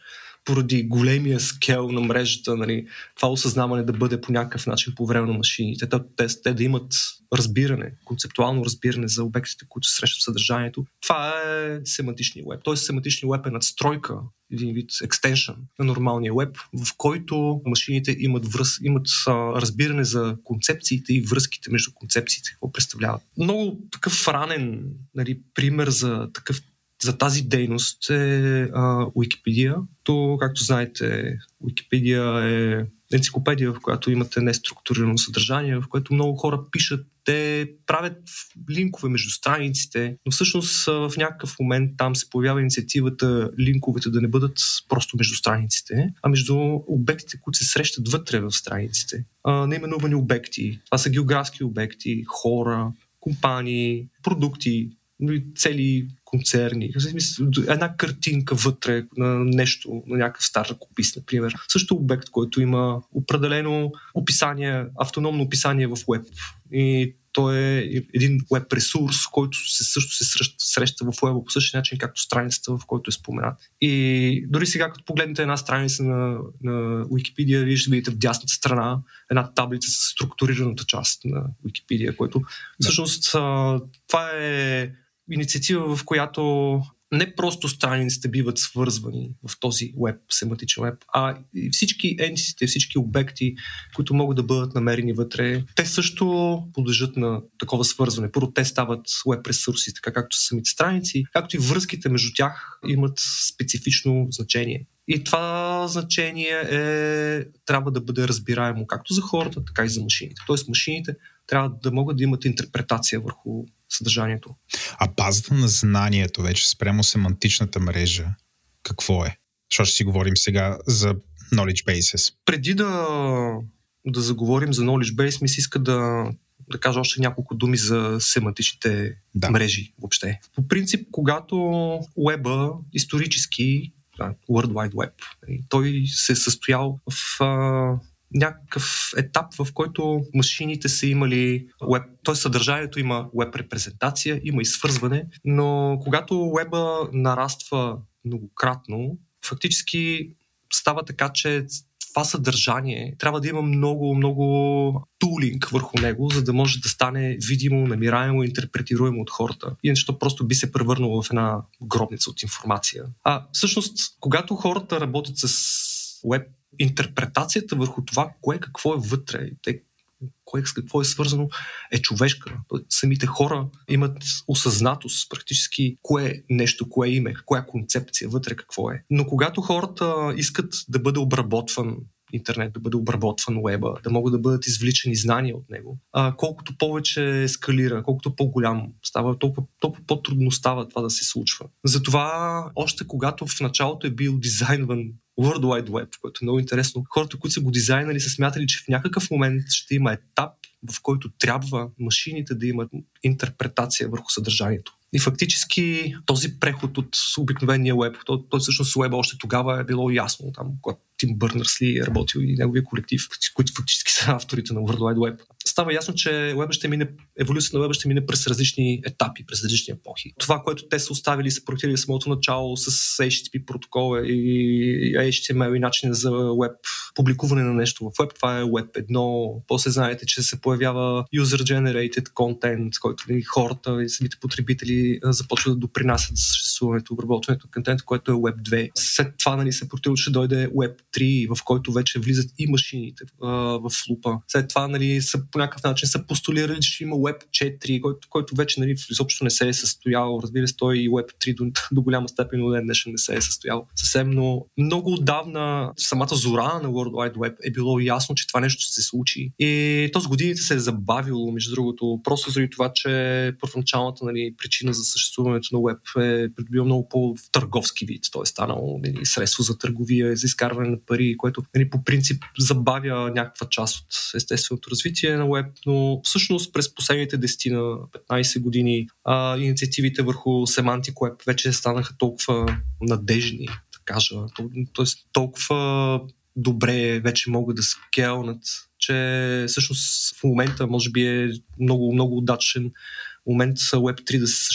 поради големия скел на мрежата, нали, това осъзнаване да бъде по някакъв начин по време на машините, те, те, да имат разбиране, концептуално разбиране за обектите, които срещат съдържанието. Това е семантичния веб. Тоест семантичния веб е надстройка, един вид екстеншън на нормалния веб, в който машините имат, връз, имат а, разбиране за концепциите и връзките между концепциите, какво представляват. Много такъв ранен нали, пример за такъв за тази дейност е а, Wikipedia. То, както знаете, Wikipedia е енциклопедия, в която имате неструктурирано съдържание, в което много хора пишат, те правят линкове между страниците, но всъщност в някакъв момент там се появява инициативата линковете да не бъдат просто между страниците, а между обектите, които се срещат вътре в страниците. А, неименувани обекти. Това са географски обекти, хора, компании, продукти, цели концерни, една картинка вътре на нещо, на някакъв стар ръкопис, например. Също обект, който има определено описание, автономно описание в веб. И той е един веб ресурс, който се, също се среща, среща в веба по същия начин, както страницата, в който е споменат. И дори сега, като погледнете една страница на, на Wikipedia, вие ще видите в дясната страна една таблица с структурираната част на Wikipedia, което всъщност това е инициатива, в която не просто страниците биват свързвани в този веб, семантичен веб, а и всички ентисите, всички обекти, които могат да бъдат намерени вътре, те също подлежат на такова свързване. Първо те стават веб ресурси, така както са самите страници, както и връзките между тях имат специфично значение. И това значение е, трябва да бъде разбираемо както за хората, така и за машините. Тоест машините трябва да могат да имат интерпретация върху съдържанието. А базата на знанието вече спрямо семантичната мрежа, какво е? Защото ще си говорим сега за knowledge bases. Преди да, да заговорим за knowledge base, ми се иска да, да кажа още няколко думи за семантичните да. мрежи въобще. По принцип, когато уеба исторически, World Wide Web, нали, той се е състоял в а, някакъв етап, в който машините са имали веб, т.е. съдържанието има веб репрезентация, има и свързване, но когато веба нараства многократно, фактически става така, че това съдържание трябва да има много, много тулинг върху него, за да може да стане видимо, намираемо, интерпретируемо от хората. Иначе то просто би се превърнало в една гробница от информация. А всъщност, когато хората работят с веб интерпретацията върху това, кое какво е вътре, те, кое с какво е свързано, е човешка. Самите хора имат осъзнатост практически кое е нещо, кое е име, коя е концепция, вътре какво е. Но когато хората искат да бъде обработван интернет, да бъде обработван уеба, да могат да бъдат извличани знания от него. А, колкото повече ескалира, колкото по-голям става, толкова, толкова по-трудно става това да се случва. Затова, още когато в началото е бил дизайнван World Wide Web, което е много интересно. Хората, които са го дизайнали, са смятали, че в някакъв момент ще има етап, в който трябва машините да имат интерпретация върху съдържанието. И фактически този преход от обикновения веб, той, той всъщност веба още тогава е било ясно, там, когато Тим Бърнърс ли е работил и неговия колектив, които фактически са авторите на World Wide Web. Става ясно, че веба ще мине, еволюцията на веба ще мине през различни етапи, през различни епохи. Това, което те са оставили, са проектирали самото начало с HTTP протокола и HTML и начин за веб публикуване на нещо в веб. Това е веб едно. После знаете, че се появява user-generated content, който ли, хората и самите потребители започват да допринасят за съществуването, обработването на контент, което е Web 2. След това нали, се протива, че дойде Web 3, в който вече влизат и машините а, в лупа. След това нали, са, по някакъв начин са постулирали, че има Web 4, който, който вече нали, изобщо не се е състоял. Разбира се, той и Web 3 до, до голяма степен до ден днешен не се е състоял съвсем, но много отдавна самата зора на World Wide Web е било ясно, че това нещо се случи. И то с годините се е забавило, между другото, просто заради това, че първоначалната нали, причина за съществуването на Web е придобила много по-търговски вид. Той е станало нали, средство за търговия, за изкарване на пари, което нали, по принцип забавя някаква част от естественото развитие на Web, но всъщност през последните 10 на 15 години а, инициативите върху Semantic Web вече станаха толкова надежни, да кажа, т.е. толкова добре вече могат да скелнат, че всъщност в момента може би е много, много удачен момент с Web3 да се,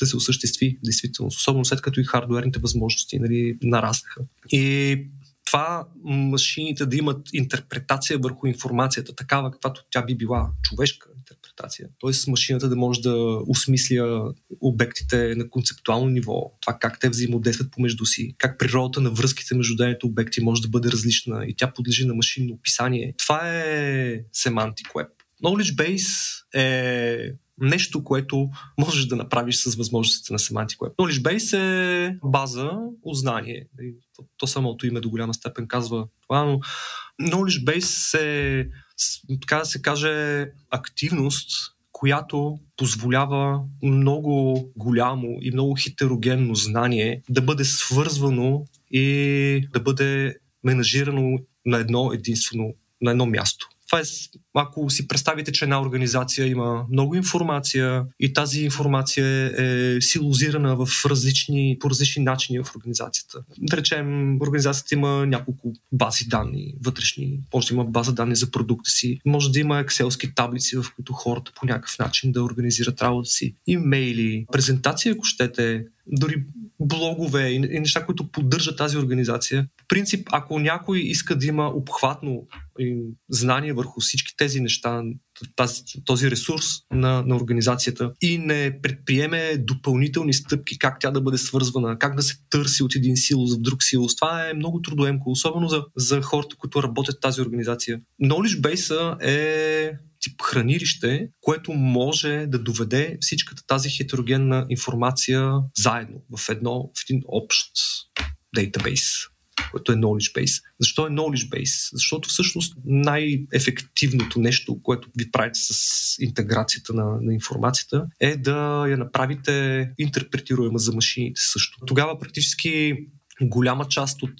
да се осъществи, действително, особено след като и хардуерните възможности нали, нараснаха. И това машините да имат интерпретация върху информацията, такава каквато тя би била човешка интерпретация. Тоест машината да може да осмисля обектите на концептуално ниво, това как те взаимодействат помежду си, как природата на връзките между отделните обекти може да бъде различна и тя подлежи на машинно описание. Това е Semantic Web. Knowledge Base е нещо, което можеш да направиш с възможностите на Semantic Web. Knowledge Base е база от знание. То, то самото име до голяма степен казва това, но Knowledge Base е, така да се каже, активност, която позволява много голямо и много хетерогенно знание да бъде свързвано и да бъде менажирано на едно единствено, на едно място. Е, ако си представите, че една организация има много информация и тази информация е силозирана в различни, по различни начини в организацията. Да речем, организацията има няколко бази данни вътрешни, може да има база данни за продукта си, може да има екселски таблици, в които хората по някакъв начин да организират работа си, имейли, презентации, ако щете, дори блогове и неща, които поддържат тази организация. В принцип, ако някой иска да има обхватно знание върху всички тези неща, тази, този ресурс на, на организацията и не предприеме допълнителни стъпки как тя да бъде свързвана, как да се търси от един силос в друг силос. Това е много трудоемко, особено за, за хората, които работят в тази организация. Knowledge Base е тип хранилище, което може да доведе всичката тази хетерогенна информация заедно в едно, в един общ дейтабейс което е knowledge base. Защо е knowledge base? Защото всъщност най-ефективното нещо, което ви правите с интеграцията на, на информацията, е да я направите интерпретируема за машините също. Тогава практически голяма част от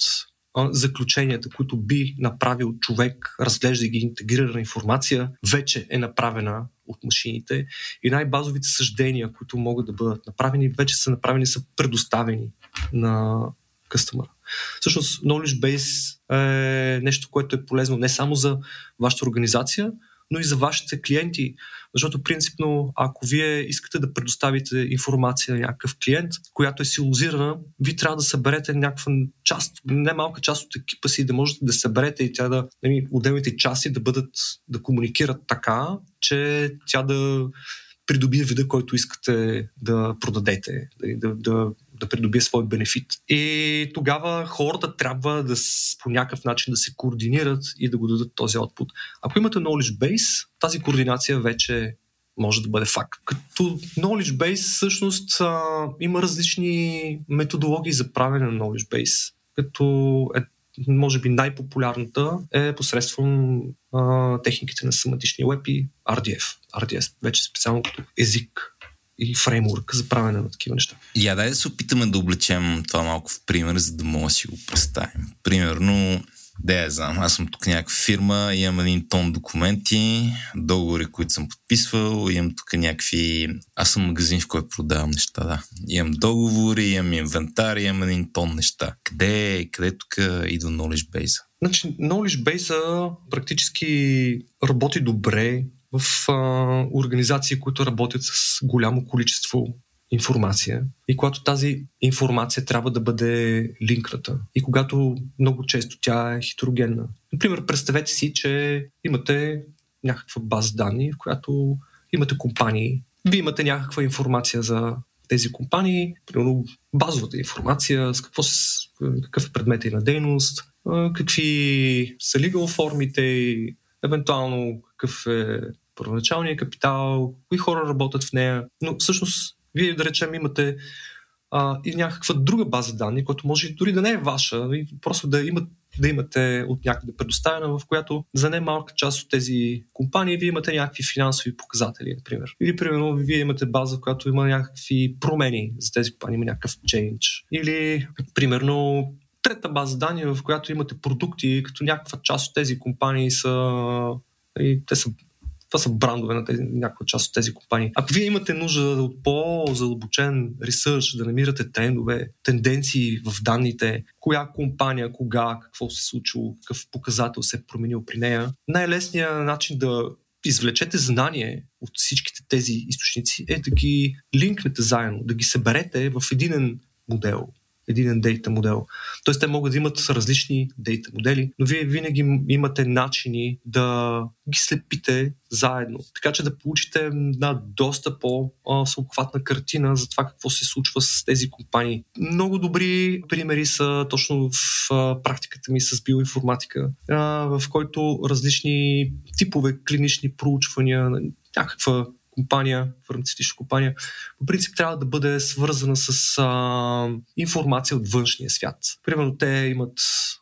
заключенията, които би направил човек, разглеждайки интегрирана информация, вече е направена от машините и най-базовите съждения, които могат да бъдат направени, вече са направени, са предоставени на къстъмъра. Всъщност, Knowledge Base е нещо, което е полезно не само за вашата организация, но и за вашите клиенти. Защото принципно, ако вие искате да предоставите информация на някакъв клиент, която е силозирана, ви трябва да съберете някаква част, не малка част от екипа си, да можете да съберете и тя да, нали, отделните части да бъдат, да комуникират така, че тя да придобие вида, който искате да продадете, да, да, да придобие свой бенефит. И тогава хората трябва да по някакъв начин да се координират и да го дадат този output. Ако имате knowledge base, тази координация вече може да бъде факт. Като knowledge base всъщност а, има различни методологии за правене на knowledge base. Като е, може би най-популярната е посредством а, техниките на семантичния веб и RDF. RDS вече специално като език и фреймворк за правене на такива неща. Я дай да се опитаме да облечем това малко в пример, за да мога да си го представим. Примерно, да я знам, аз съм тук някаква фирма, имам един тон документи, договори, които съм подписвал, имам тук някакви... Аз съм магазин, в който продавам неща, да. Имам договори, имам инвентар, имам един тон неща. Къде, къде тук идва Knowledge Base? Значи, Knowledge Base практически работи добре в а, организации, които работят с голямо количество информация и когато тази информация трябва да бъде линкната и когато много често тя е хетерогенна. Например, представете си, че имате някаква база данни, в която имате компании, вие имате някаква информация за тези компании, примерно базовата информация, с какво какъв е предмет на дейност, какви са legal формите, евентуално какъв е първоначалния капитал, кои хора работят в нея. Но всъщност, вие да речем имате а, и някаква друга база данни, която може дори да не е ваша, просто да, имат, да имате от някъде предоставена, в която за не малка част от тези компании вие имате някакви финансови показатели, например. Или, примерно, вие имате база, в която има някакви промени за тези компании, има някакъв change. Или, примерно, трета база данни, в която имате продукти, като някаква част от тези компании са и те са това са брандове на някаква част от тези компании. Ако вие имате нужда от по-задълбочен ресърч, да намирате трендове, тенденции в данните, коя компания, кога, какво се случило, какъв показател се е променил при нея, най-лесният начин да извлечете знание от всичките тези източници е да ги линкнете заедно, да ги съберете в единен модел, един дейта модел. Тоест те могат да имат различни дейта модели, но вие винаги имате начини да ги слепите заедно. Така че да получите една доста по-съобхватна картина за това какво се случва с тези компании. Много добри примери са точно в практиката ми с биоинформатика, в който различни типове клинични проучвания, някаква компания, фармацевтична компания, по принцип трябва да бъде свързана с а, информация от външния свят. Примерно те имат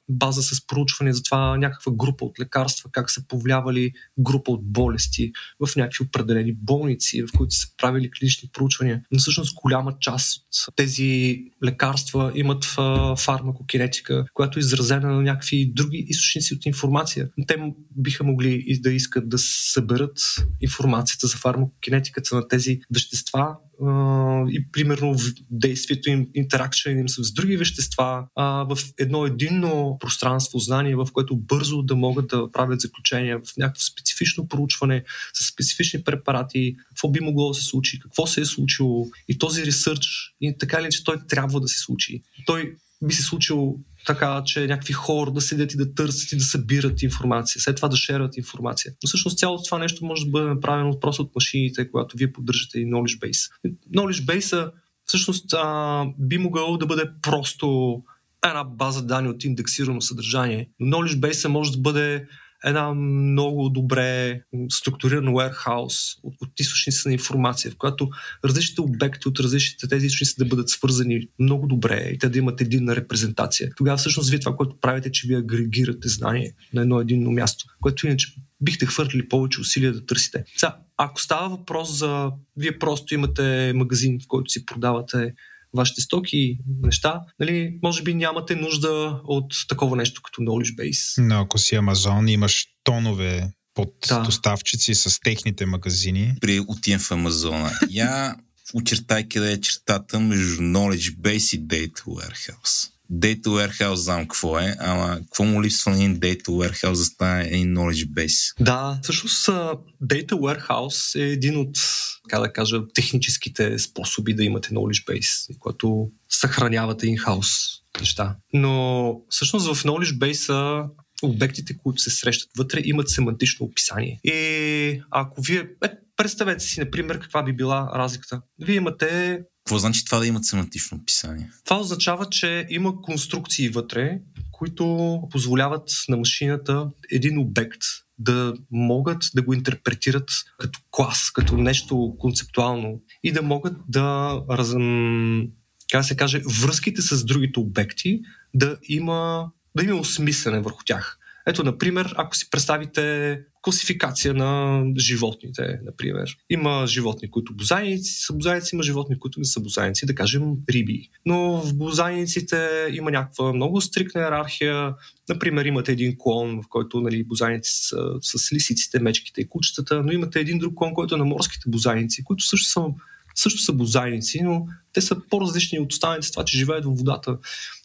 база с проучване за това някаква група от лекарства, как са повлиявали група от болести в някакви определени болници, в които са правили клинични проучвания. Но всъщност голяма част от тези лекарства имат фармакокинетика, която е изразена на някакви други източници от информация. Те биха могли и да искат да съберат информацията за фармакокинетиката на тези вещества и примерно в действието им, интеракция им с други вещества, а, в едно единно пространство, знание, в което бързо да могат да правят заключения в някакво специфично проучване с специфични препарати, какво би могло да се случи, какво се е случило и този ресърч, и така ли, че той трябва да се случи. Той би се случил така, че някакви хора да седят и да търсят и да събират информация, след това да шерват информация. Но всъщност цялото това нещо може да бъде направено просто от машините, когато вие поддържате и knowledge base. Knowledge base всъщност а, би могъл да бъде просто една база данни от индексирано съдържание. Но knowledge base може да бъде една много добре структуриран warehouse от, от източници на информация, в която различните обекти от различните тези източници да бъдат свързани много добре и те да имат единна репрезентация. Тогава всъщност вие това, което правите, че вие агрегирате знание на едно единно място, което иначе бихте хвърлили повече усилия да търсите. Сега, ако става въпрос за... Вие просто имате магазин, в който си продавате вашите стоки, неща, нали, може би нямате нужда от такова нещо като knowledge base. Но ако си Амазон, имаш тонове под да. доставчици с техните магазини. При отивам в Амазона. Я очертай къде е чертата между Knowledge Base и Data Warehouse. Data Warehouse знам какво е, ама какво му липсва на един Data Warehouse за стане един Knowledge Base? Да, всъщност Data Warehouse е един от, така да кажа, техническите способи да имате Knowledge Base, което съхранявате in-house неща. Но всъщност в Knowledge Base обектите, които се срещат вътре, имат семантично описание. И ако вие... Е, представете си, например, каква би била разликата. Вие имате какво значи това да имат семантично описание? Това означава, че има конструкции вътре, които позволяват на машината един обект да могат да го интерпретират като клас, като нещо концептуално и да могат да раз... как се каже, връзките с другите обекти да има, да има осмислене върху тях. Ето, например, ако си представите класификация на животните, например. Има животни, които бозайници са бозайници, има животни, които не са бозайници, да кажем риби. Но в бозайниците има някаква много стрикна иерархия. Например, имате един клон, в който нали, бозайници са с лисиците, мечките и кучетата, но имате един друг клон, който е на морските бозайници, които също са също са бозайници, но те са по-различни от останалите това, че живеят във водата.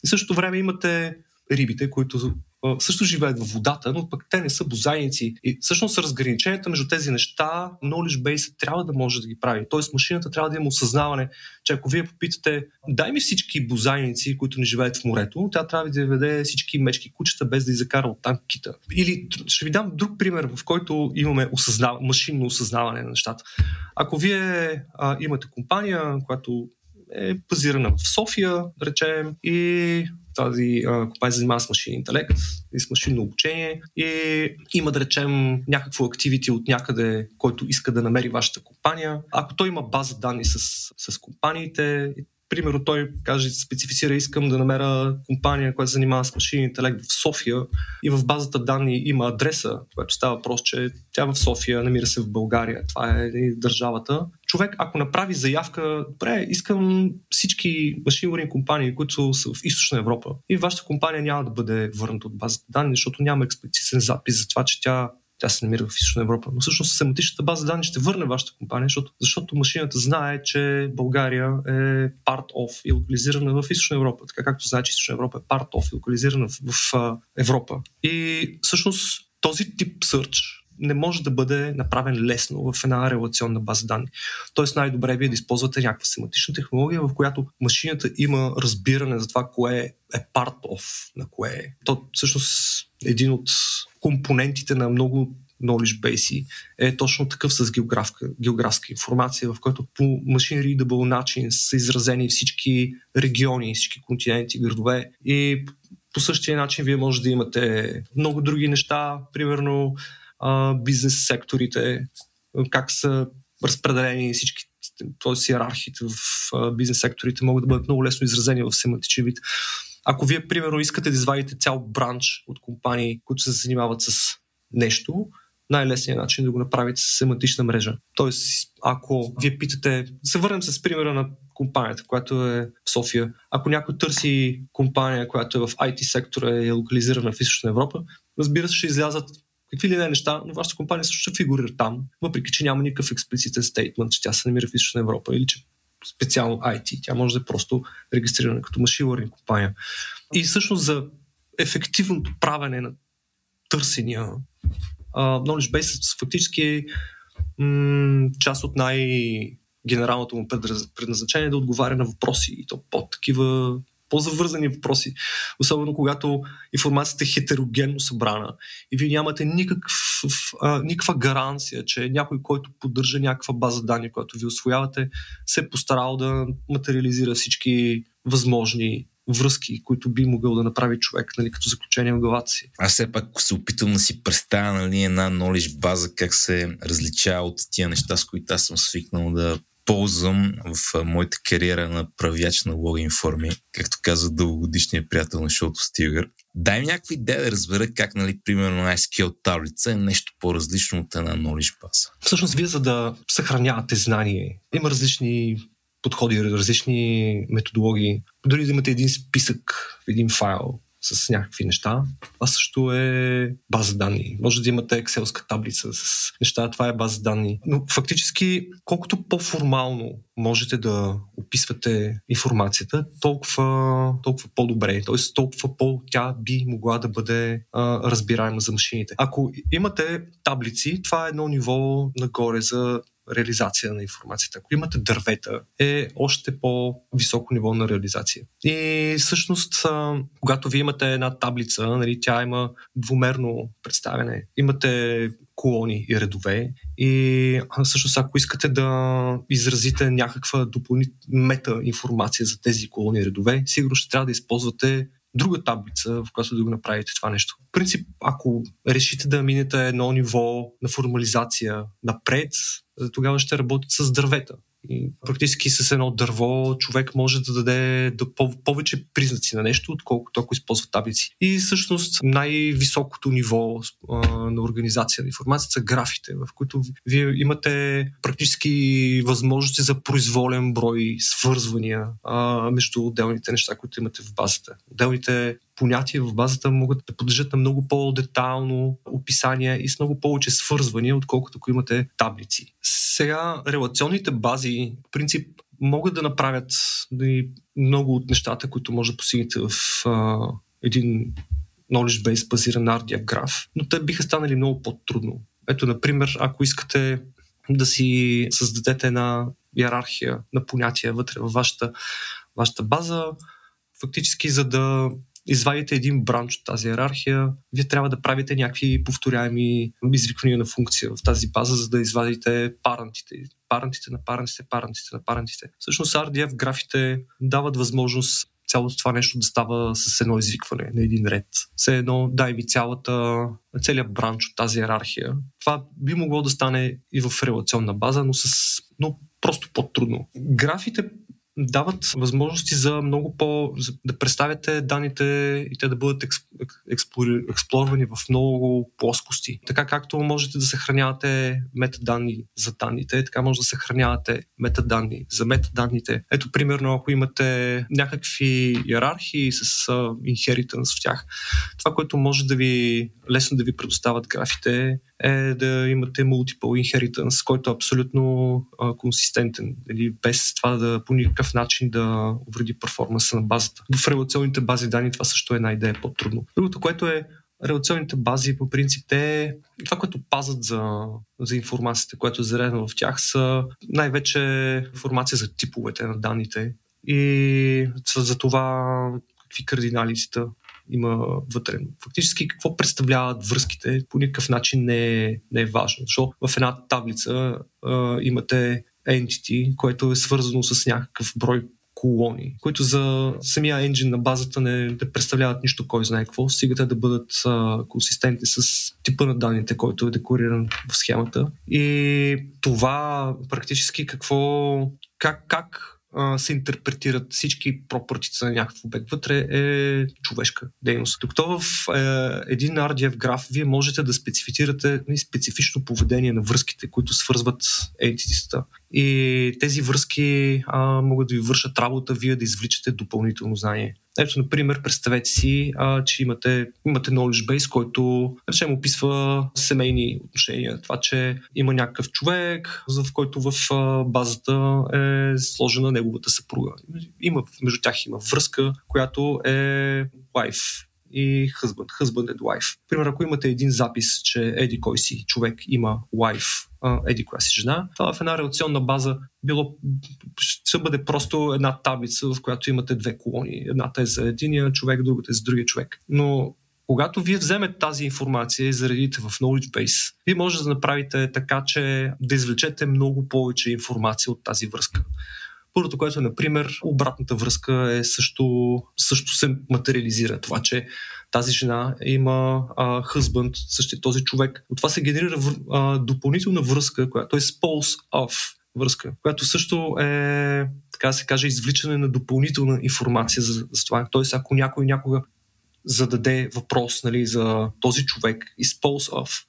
И същото време имате рибите, които също живеят в водата, но пък те не са бозайници. И всъщност разграничението между тези неща, knowledge base трябва да може да ги прави. Тоест машината трябва да има осъзнаване, че ако вие попитате, дай ми всички бозайници, които не живеят в морето, тя трябва да веде всички мечки кучета, без да изкара от там кита. Или ще ви дам друг пример, в който имаме осъзнав... машинно осъзнаване на нещата. Ако вие а, имате компания, която е базирана в София, да речем, и тази компания се занимава с машин интелект и с машинно обучение и има, да речем, някакво активити от някъде, който иска да намери вашата компания. Ако той има база данни с, с компаниите, примерно той каже, специфицира, искам да намеря компания, която се занимава с машин интелект в София и в базата данни има адреса, което става въпрос, че тя в София, намира се в България. Това е държавата. Човек, ако направи заявка, добре, искам всички машин компании, които са в Източна Европа и вашата компания няма да бъде върната от базата данни, защото няма експлицитен запис за това, че тя тя се намира в Източна Европа. Но всъщност семантичната база данни ще върне вашата компания, защото, защото машината знае, че България е part of и локализирана в Източна Европа. Така както знае, че Източна Европа е part of и локализирана в, в, в Европа. И всъщност този тип search не може да бъде направен лесно в една релационна база данни. Тоест най-добре е вие да използвате някаква семантична технология, в която машината има разбиране за това, кое е part of на кое е. То всъщност един от компонентите на много knowledge base е точно такъв с географска, географска информация, в който по machine readable начин са изразени всички региони, всички континенти, градове и по същия начин вие може да имате много други неща, примерно а, бизнес секторите, как са разпределени всички т.е. иерархите в бизнес секторите могат да бъдат много лесно изразени в семантичен вид. Ако вие, примерно, искате да извадите цял бранч от компании, които се занимават с нещо, най-лесният начин е да го направите с семантична мрежа. Тоест, ако вие питате, се върнем с примера на компанията, която е в София. Ако някой търси компания, която е в IT сектора и е локализирана в Източна Европа, разбира се, ще излязат какви ли не неща, но вашата компания също ще фигурира там, въпреки че няма никакъв експлицитен стейтмент, че тя се намира в Източна Европа или че специално IT. Тя може да е просто регистрирана като learning компания. И всъщност за ефективното правене на търсения uh, Knowledge Base фактически е м- част от най- генералното му предназначение е да отговаря на въпроси и то под такива по-завързани въпроси, особено когато информацията е хетерогенно събрана и вие нямате никакъв, а, никаква гаранция, че някой, който поддържа някаква база данни, която ви освоявате, се е постарал да материализира всички възможни връзки, които би могъл да направи човек, нали, като заключение в главата си. Аз все пак се опитвам да си представя нали, една knowledge база, как се различава от тия неща, с които аз съм свикнал да ползвам в моята кариера на правяч на логин както каза дългогодишният приятел на шоуто Стигър. Дай ми някаква идея да разбера как, нали, примерно, SQL таблица е нещо по-различно от една knowledge база. Всъщност, вие за да съхранявате знание, има различни подходи, различни методологии. Дори да имате един списък, един файл, с някакви неща. Това също е база данни. Може да имате екселска таблица с неща, това е база данни. Но фактически, колкото по-формално можете да описвате информацията, толкова, толкова по-добре. Тоест, толкова по- тя би могла да бъде а, разбираема за машините. Ако имате таблици, това е едно ниво нагоре за реализация на информацията. Ако имате дървета, е още по-високо ниво на реализация. И всъщност, когато вие имате една таблица, нали, тя има двумерно представяне. Имате колони и редове. И всъщност, ако искате да изразите някаква допълнителна мета информация за тези колони и редове, сигурно ще трябва да използвате друга таблица, в която да го направите това нещо. В принцип, ако решите да минете едно ниво на формализация напред, тогава ще работите с дървета. Практически с едно дърво човек може да даде да повече признаци на нещо, отколкото ако използва таблици. И всъщност най-високото ниво а, на организация на информация са графите, в които вие имате практически възможности за произволен брой свързвания а, между отделните неща, които имате в базата. Отделните понятия в базата могат да подлежат на много по-детално описание и с много повече свързвания, отколкото ако имате таблици. Сега, релационните бази, в принцип, могат да направят много от нещата, които може да постигнете в а, един knowledge base базиран RDF граф, но те биха станали много по-трудно. Ето, например, ако искате да си създадете една иерархия на понятия вътре във вашата, вашата база, фактически за да извадите един бранч от тази иерархия, вие трябва да правите някакви повторяеми извиквания на функция в тази база, за да извадите парантите. Парантите на парантите, парантите на парантите. Всъщност RDF графите дават възможност цялото това нещо да става с едно извикване на един ред. Все едно дай ми цялата, целият бранч от тази иерархия. Това би могло да стане и в релационна база, но, с, но просто по-трудно. Графите дават възможности за много по... да представяте данните и те да бъдат експлорвани в много плоскости. Така както можете да съхранявате метаданни за данните, така може да съхранявате метаданни за метаданните. Ето, примерно, ако имате някакви иерархии с inheritance в тях, това, което може да ви лесно да ви предоставят графите е да имате multiple inheritance, който е абсолютно а, консистентен, или без това да по никакъв начин да увреди перформанса на базата. В релационните бази данни това също е една идея по-трудно. Другото, което е релационните бази по принцип те, това, което пазат за, за информацията, която е заредена в тях, са най-вече информация за типовете на данните и за това какви кардинали са има вътре. Фактически какво представляват връзките по никакъв начин не е, не е важно, защото в една таблица а, имате entity, което е свързано с някакъв брой колони, които за самия енджин на базата не, не представляват нищо, кой знае какво, стигате да бъдат а, консистентни с типа на данните, който е декориран в схемата. И това практически какво, как, как се интерпретират всички пропъртици на някакъв обект вътре е човешка дейност. Докато в е, един RDF граф вие можете да специфицирате нали, специфично поведение на връзките, които свързват ентитиста. И тези връзки а, могат да ви вършат работа, вие да извличате допълнително знание. Ето, например, представете си, а, че имате, имате knowledge base, който, речем, описва семейни отношения. Това, че има някакъв човек, в който в а, базата е сложена неговата съпруга. Има, между тях има връзка, която е wife и husband. Husband and wife. Примерно, ако имате един запис, че еди кой си човек има wife, еди коя си жена, това в една релационна база било, ще бъде просто една таблица, в която имате две колони. Едната е за единия човек, другата е за другия човек. Но когато вие вземете тази информация и заредите в Knowledge Base, вие може да направите така, че да извлечете много повече информация от тази връзка. Първото, което е, например, обратната връзка е също, също се материализира. Това, че тази жена има а, хъзбънд, същия този човек. От това се генерира а, допълнителна връзка, която е spouse of връзка, която също е, така да се каже, извличане на допълнителна информация за, за това. Тоест, ако някой някога зададе въпрос нали, за този човек, of,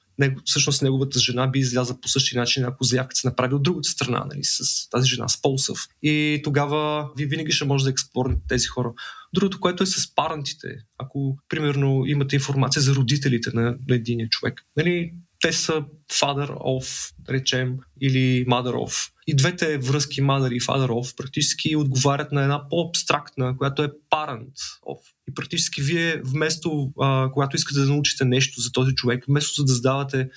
всъщност неговата жена би изляза по същия начин, ако заявката се направи от другата страна, нали, с тази жена, с Полсъв. И тогава вие винаги ще може да експлорнете тези хора. Другото, което е с парантите. Ако, примерно, имате информация за родителите на, на един човек, нали, те са father of, речем, или mother of. И двете връзки mother и father of практически отговарят на една по-абстрактна, която е parent of. И практически вие вместо, а, когато искате да научите нещо за този човек, вместо да задавате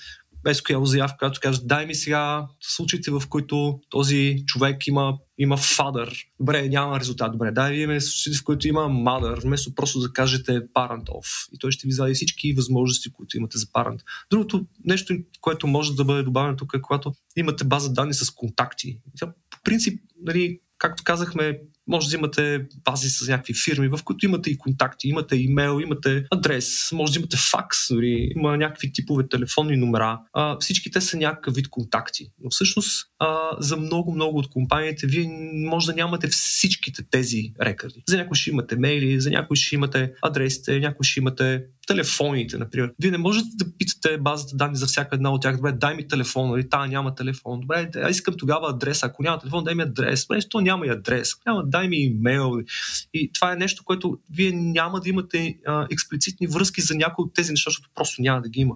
SQL заявка, която казва, дай ми сега случаите, в които този човек има, има father. Добре, няма резултат. Добре, дай ви ми случаите, в които има mother, вместо просто да кажете parent of. И той ще ви извади всички възможности, които имате за parent. Другото нещо, което може да бъде добавено тук е, когато имате база данни с контакти. По принцип, нали, както казахме, може да имате бази с някакви фирми, в които имате и контакти, имате имейл, имате адрес, може да имате факс, дори има някакви типове телефонни номера. А, всички те са някакъв вид контакти. Но всъщност а, за много-много от компаниите вие може да нямате всичките тези рекърди. За някои ще имате мейли, за някои ще имате адресите, някои ще имате телефоните, например. Вие не можете да питате базата данни за всяка една от тях. Добре, дай ми телефон, или нали? та няма телефон. Добре, аз искам тогава адрес. Ако няма телефон, дай ми адрес. Добре, то няма и адрес. Няма, дай ми имейл. И това е нещо, което вие няма да имате а, експлицитни връзки за някои от тези неща, защото просто няма да ги има.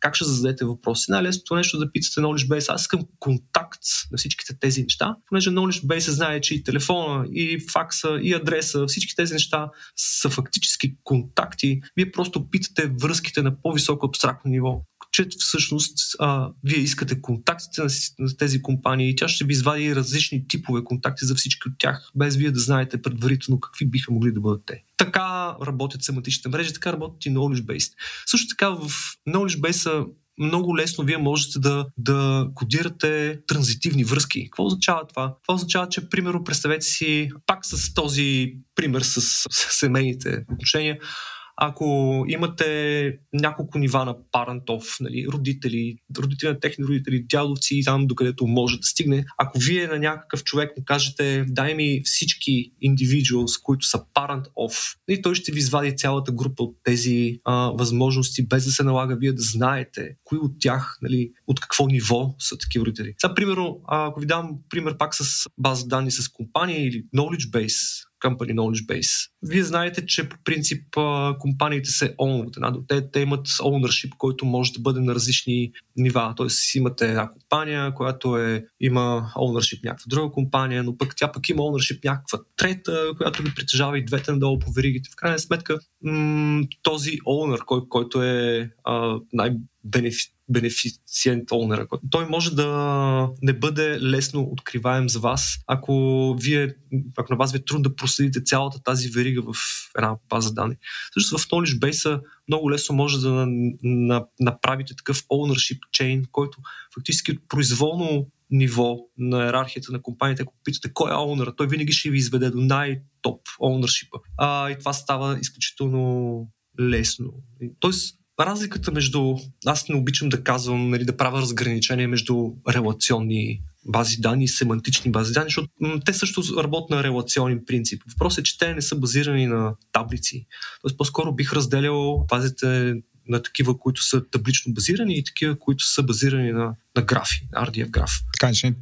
Как ще зададете въпроси? Най-лесното нещо е да питате Knowledge Base. Аз искам контакт на всичките тези неща, понеже Knowledge Base знае, че и телефона, и факса, и адреса, всички тези неща са фактически контакти. Вие просто питате връзките на по-високо абстрактно ниво че всъщност а, вие искате контактите на, на тези компании и тя ще ви извади различни типове контакти за всички от тях, без вие да знаете предварително какви биха могли да бъдат те. Така работят семантичните мрежи, така работят и Knowledge Based. Също така в Knowledge Base много лесно вие можете да, да кодирате транзитивни връзки. Какво означава това? Това означава, че, примерно, представете си, пак с този пример с, с семейните отношения, ако имате няколко нива на парентов, нали, родители, родители на техни родители, дядовци, там докъдето може да стигне, ако вие на някакъв човек му кажете, дай ми всички individuals, които са parent of, и той ще ви извади цялата група от тези а, възможности, без да се налага вие да знаете кои от тях, нали, от какво ниво са такива родители. Сега, примерно, ако ви дам пример пак с база данни с компания или knowledge base, Company Knowledge Base. Вие знаете, че по принцип компаниите се онват. Те, те имат ownership, който може да бъде на различни нива. Тоест имате една компания, която е, има ownership някаква друга компания, но пък тя пък има ownership някаква трета, която ги притежава и двете надолу по веригите. В крайна сметка м- този owner, кой, който е а, най- бенефициент онера. Той може да не бъде лесно откриваем за вас, ако вие, ако на вас ви е трудно да проследите цялата тази верига в една база данни. Също в Knowledge Base много лесно може да направите такъв ownership chain, който фактически от произволно ниво на иерархията на компанията, ако питате кой е оунъра, той винаги ще ви изведе до най-топ оунършипа. А, и това става изключително лесно. Тоест, разликата между... Аз не обичам да казвам, нали, да правя разграничение между релационни бази данни и семантични бази данни, защото м- те също работят на релационен принцип. Въпросът е, че те не са базирани на таблици. Тоест, по-скоро бих разделял базите на такива, които са таблично базирани и такива, които са базирани на, на графи, RDF граф. Така че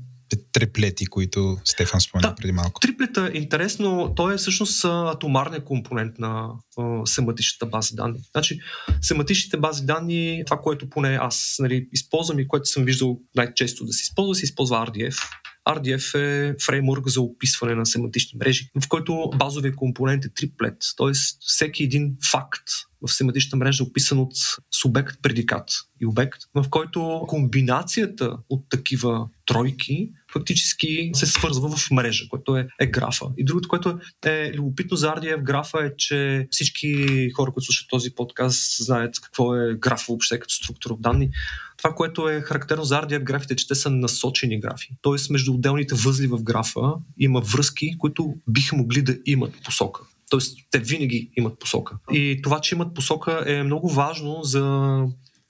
триплети, които Стефан спомена да, преди малко. Триплета е интересно. Той е всъщност атомарният компонент на а, семантичната база данни. Значи, семантичните бази данни, това, което поне аз нали, използвам и което съм виждал най-често да се използва, се използва RDF. RDF е фреймворк за описване на семантични мрежи, в който базовия компонент е триплет, т.е. всеки един факт в семантична мрежа е описан от субект, предикат и обект, в който комбинацията от такива тройки фактически се свързва в мрежа, което е, е графа. И другото, което е любопитно за RDF графа е, че всички хора, които слушат този подкаст, знаят какво е граф въобще като структура от данни. Това, което е характерно за RDF графите, е, че те са насочени графи. Тоест, между отделните възли в графа има връзки, които биха могли да имат посока. Тоест, те винаги имат посока. И това, че имат посока е много важно за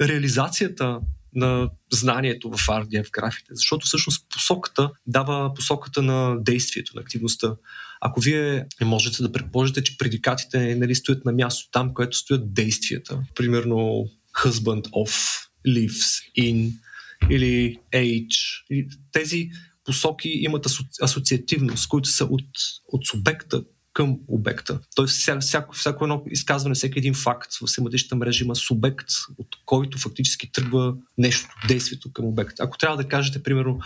реализацията на знанието в RDF графите, защото всъщност посоката дава посоката на действието, на активността. Ако вие можете да предположите, че предикатите нали, стоят на място там, където стоят действията, примерно husband of lives in или age. Тези посоки имат асоциативност, които са от, от субекта към обекта. Тоест, вся, всяко, всяко едно изказване, всеки един факт в семантичната мрежа има субект, от който фактически тръгва нещо, действието към обекта. Ако трябва да кажете, примерно,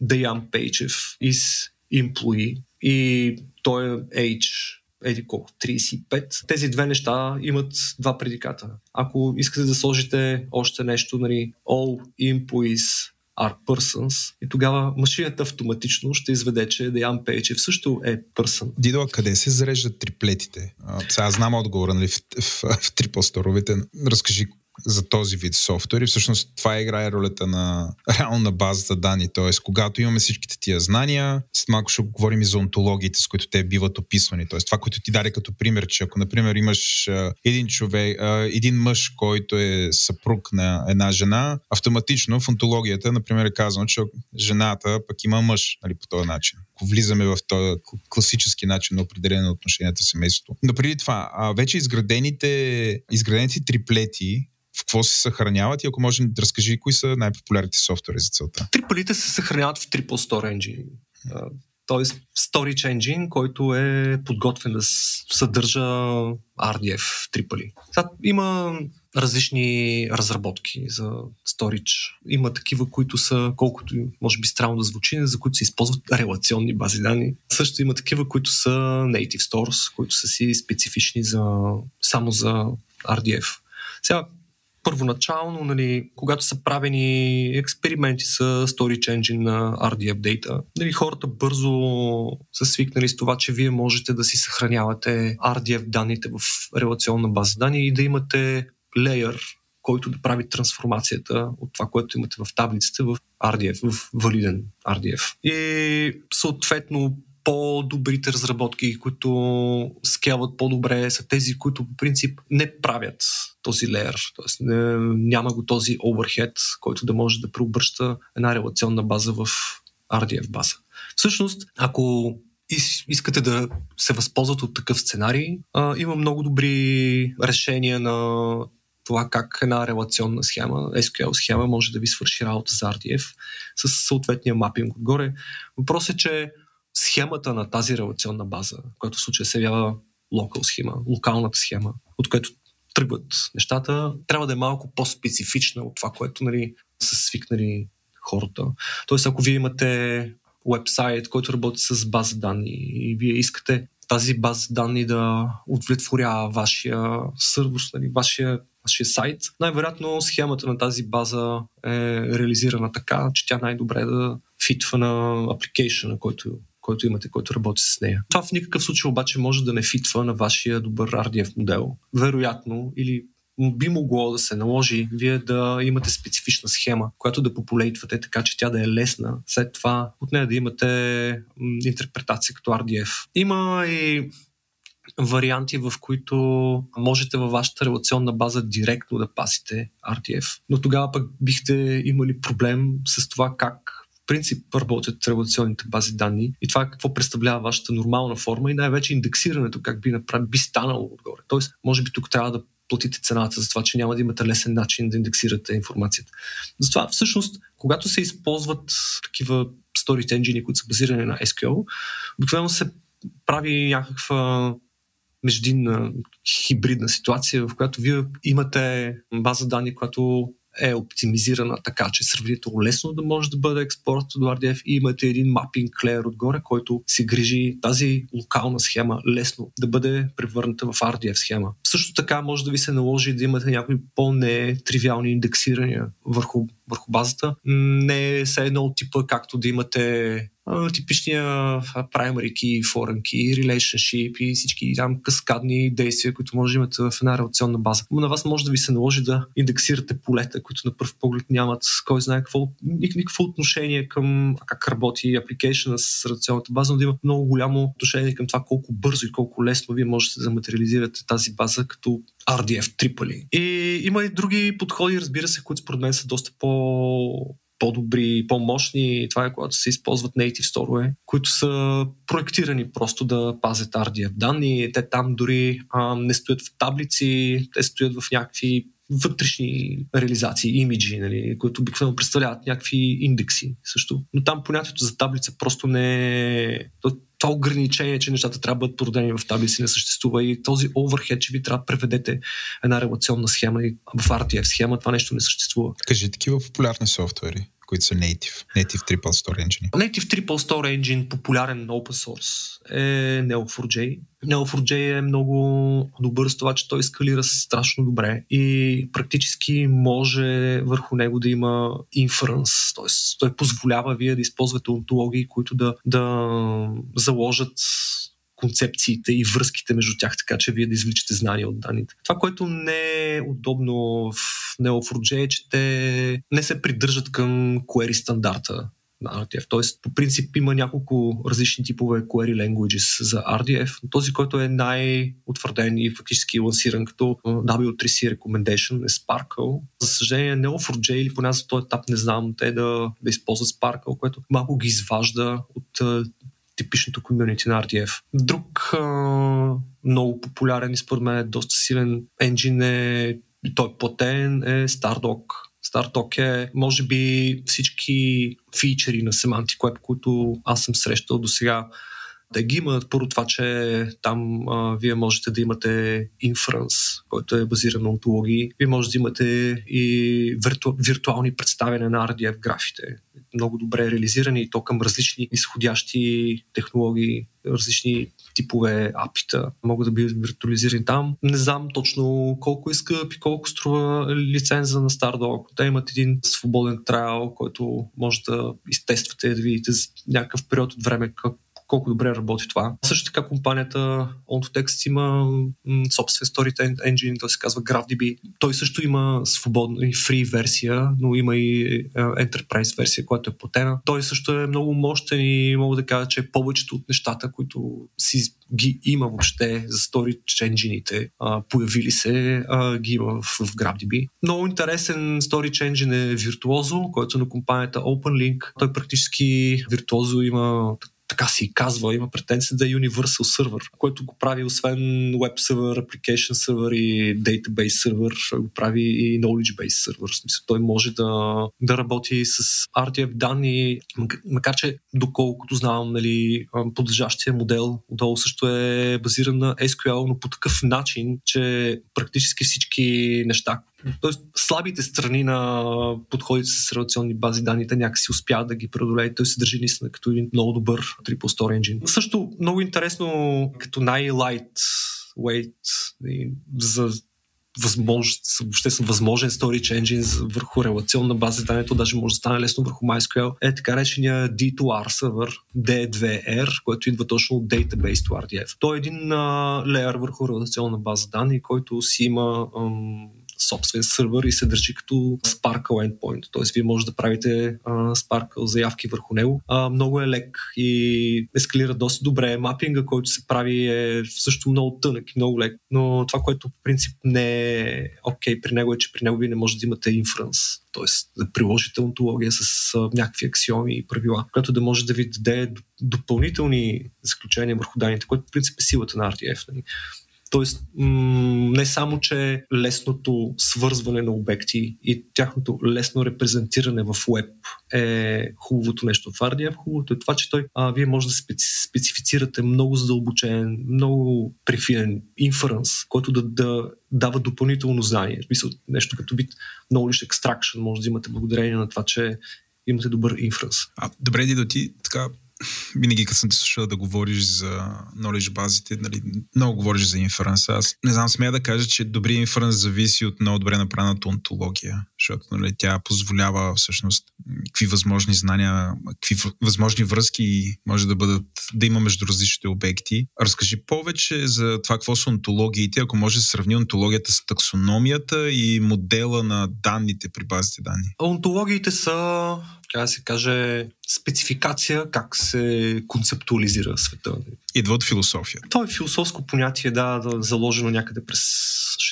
Даян Пейчев is employee и той е age еди колко, 35. Тези две неща имат два предиката. Ако искате да сложите още нещо, нали, all employees are persons и тогава машината автоматично ще изведе, че Деян Пейчев също е person. Дидо, къде се зареждат триплетите? А, сега знам отговора нали, в, в, в, в трипосторовете. Разкажи за този вид софтуер и всъщност това играе ролята на реална базата данни. Т.е. когато имаме всичките тия знания, след малко ще говорим и за онтологиите, с които те биват описвани. Т.е. това, което ти даде като пример, че ако, например, имаш един човек, един мъж, който е съпруг на една жена, автоматично в онтологията, например, е казано, че жената пък има мъж нали, по този начин. Ако влизаме в този класически начин на определение на отношенията семейството. Но преди това, вече изградените, изградените триплети в какво се съхраняват и ако може да разкажи кои са най-популярните софтуери за целта. Триполите се съхраняват в Triple Store Engine. Тоест Storage Engine, който е подготвен да съдържа RDF Tripoli. Сега, има различни разработки за Storage. Има такива, които са, колкото може би странно да звучи, за които се използват релационни бази данни. Също има такива, които са Native Stores, които са си специфични за, само за RDF. Сега, първоначално, нали, когато са правени експерименти с Storage Engine на RDF Data, нали, хората бързо са свикнали с това, че вие можете да си съхранявате RDF данните в релационна база данни и да имате леер, който да прави трансформацията от това, което имате в таблицата в RDF, в валиден RDF. И съответно по-добрите разработки, които скелват по-добре, са тези, които по принцип не правят този леер. Тоест не, няма го този overhead, който да може да преобръща една релационна база в RDF база. Всъщност, ако искате да се възползват от такъв сценарий, а, има много добри решения на това как една релационна схема, SQL схема може да ви свърши работа за RDF с съответния мапинг отгоре. Въпросът е, че схемата на тази релационна база, която в случая се явява локал схема, локалната схема, от която тръгват нещата, трябва да е малко по-специфична от това, което нали, са свикнали хората. Тоест, ако вие имате вебсайт, който работи с база данни и вие искате тази база данни да удовлетворява вашия сервис, нали, вашия сайт, най-вероятно схемата на тази база е реализирана така, че тя най-добре да фитва на апликейшена, който който имате, който работи с нея. Това в никакъв случай обаче може да не фитва на вашия добър RDF модел. Вероятно, или би могло да се наложи вие да имате специфична схема, която да популейтвате така, че тя да е лесна. След това от нея да имате интерпретация като RDF. Има и варианти, в които можете във вашата релационна база директно да пасите RDF. Но тогава пък бихте имали проблем с това как принцип работят революционните бази данни и това какво представлява вашата нормална форма и най-вече индексирането как би, направи, би станало отгоре. Тоест, може би тук трябва да платите цената за това, че няма да имате лесен начин да индексирате информацията. Затова всъщност, когато се използват такива storage engine, които са базирани на SQL, обикновено се прави някаква междинна хибридна ситуация, в която вие имате база данни, която е оптимизирана така, че сравнително лесно да може да бъде експорт до RDF и имате един мапинг клеер отгоре, който се грижи тази локална схема лесно да бъде превърната в RDF схема. Също така може да ви се наложи да имате някои по-нетривиални индексирания върху, върху базата. Не е все едно от типа, както да имате типичния primary key, foreign key, relationship и всички там каскадни действия, които може да имате в една релационна база. Но на вас може да ви се наложи да индексирате полета, които на пръв поглед нямат кой знае какво, никакво отношение към как работи апликейшена с релационната база, но да има много голямо отношение към това колко бързо и колко лесно вие можете да материализирате тази база като RDF Tripoli. И има и други подходи, разбира се, които според мен са доста по по-добри, по-мощни. Това е когато се използват native сторове, които са проектирани просто да пазят RDF данни. Те там дори а, не стоят в таблици, те стоят в някакви вътрешни реализации, имиджи, нали, които обикновено представляват някакви индекси също. Но там понятието за таблица просто не е... Това ограничение, че нещата трябва да бъдат породени в таблици не съществува и този оверхед, че ви трябва да преведете една релационна схема и в RTF схема, това нещо не съществува. Кажи такива популярни софтуери които са native, native Triple Store Engine. Native Triple Store Engine, популярен open source, е Neo4j. Neo4j е много добър с това, че той скалира страшно добре и практически може върху него да има inference, т.е. той позволява вие да използвате онтологии, които да, да заложат концепциите и връзките между тях, така че вие да извличате знания от данните. Това, което не е удобно в Neo4j е, че те не се придържат към query стандарта на RDF. Тоест, по принцип има няколко различни типове query languages за RDF. Този, който е най-утвърден и фактически лансиран като W3C recommendation е Sparkle. За съжаление, Neo4j или поне за този етап не знам те да, да използват Sparkle, което малко ги изважда от типичното комьюнити на RDF. Друг а, много популярен и според мен е доста силен енджин е, той е платен, е Stardock. Stardock е, може би, всички фичери на Semantic Web, които аз съм срещал до сега, да ги имат. Първо това, че там а, вие можете да имате inference, който е базиран на онтологии. Вие можете да имате и вирту, виртуални представяния на RDF графите. Много добре реализирани и то към различни изходящи технологии, различни типове апита могат да бъдат виртуализирани там. Не знам точно колко иска и колко струва лиценза на Stardock. Те имат един свободен трайл, който може да изтествате, да видите за някакъв период от време как колко добре работи това. Също така компанията OntoText има собствен Story Engine, той се казва GraphDB. Той също има свободна и free версия, но има и Enterprise версия, която е платена. Той също е много мощен и мога да кажа, че повечето от нещата, които си ги има въобще за Story Engine, появили се, а, ги има в, в GraphDB. Много интересен Story Engine е Virtuoso, който е на компанията OpenLink. Той практически Virtuoso има така си казва, има претенция да е Universal Server, който го прави освен Web Server, Application Server и Database Server, го прави и Knowledge Base Server. В смисъл, той може да, да работи с RDF данни, макар че доколкото знам, нали, подлежащия модел отдолу също е базиран на SQL, но по такъв начин, че практически всички неща, Тоест, слабите страни на подходите с релационни бази данните някакси успяват да ги преодолее. Той се държи наистина като един много добър Triple Store Engine. Също много интересно като най-light weight за възможност, въобще съм възможен storage engine върху релационна база данните, даже може да стане лесно върху MySQL, е така речения D2R сервер, D2R, който идва точно от Database to RDF. Той е един леер върху релационна база данни, който си има um, собствен сървър и се държи като Sparkle endpoint. Тоест, вие може да правите а, Sparkle заявки върху него. А, много е лек и ескалира доста добре. Мапинга, който се прави е също много тънък и много лек. Но това, което по принцип не е окей okay при него е, че при него вие не може да имате inference т.е. да приложите онтология с а, някакви аксиоми и правила, което да може да ви даде допълнителни заключения върху данните, което в принцип е силата на RTF. Нали. Тоест, м- не само, че лесното свързване на обекти и тяхното лесно репрезентиране в веб е хубавото нещо в RDF, хубавото е това, че той, а, вие може да специ- специфицирате много задълбочен, много префинен инференс, който да, да дава допълнително знание. В смисъл, нещо като бит knowledge extraction може да имате благодарение на това, че имате добър инференс. А, добре, Дидо, ти така винаги като съм те слушал да говориш за knowledge базите, нали, много говориш за инференс. Аз не знам, смея да кажа, че добри инференс зависи от много добре направената онтология, защото нали, тя позволява всъщност какви възможни знания, какви възможни връзки може да бъдат, да има между различните обекти. Разкажи повече за това какво са онтологиите, ако може да сравни онтологията с таксономията и модела на данните при базите данни. Онтологиите са така да се каже, спецификация как се концептуализира света. Идва от философия. Това е философско понятие, да, да заложено някъде през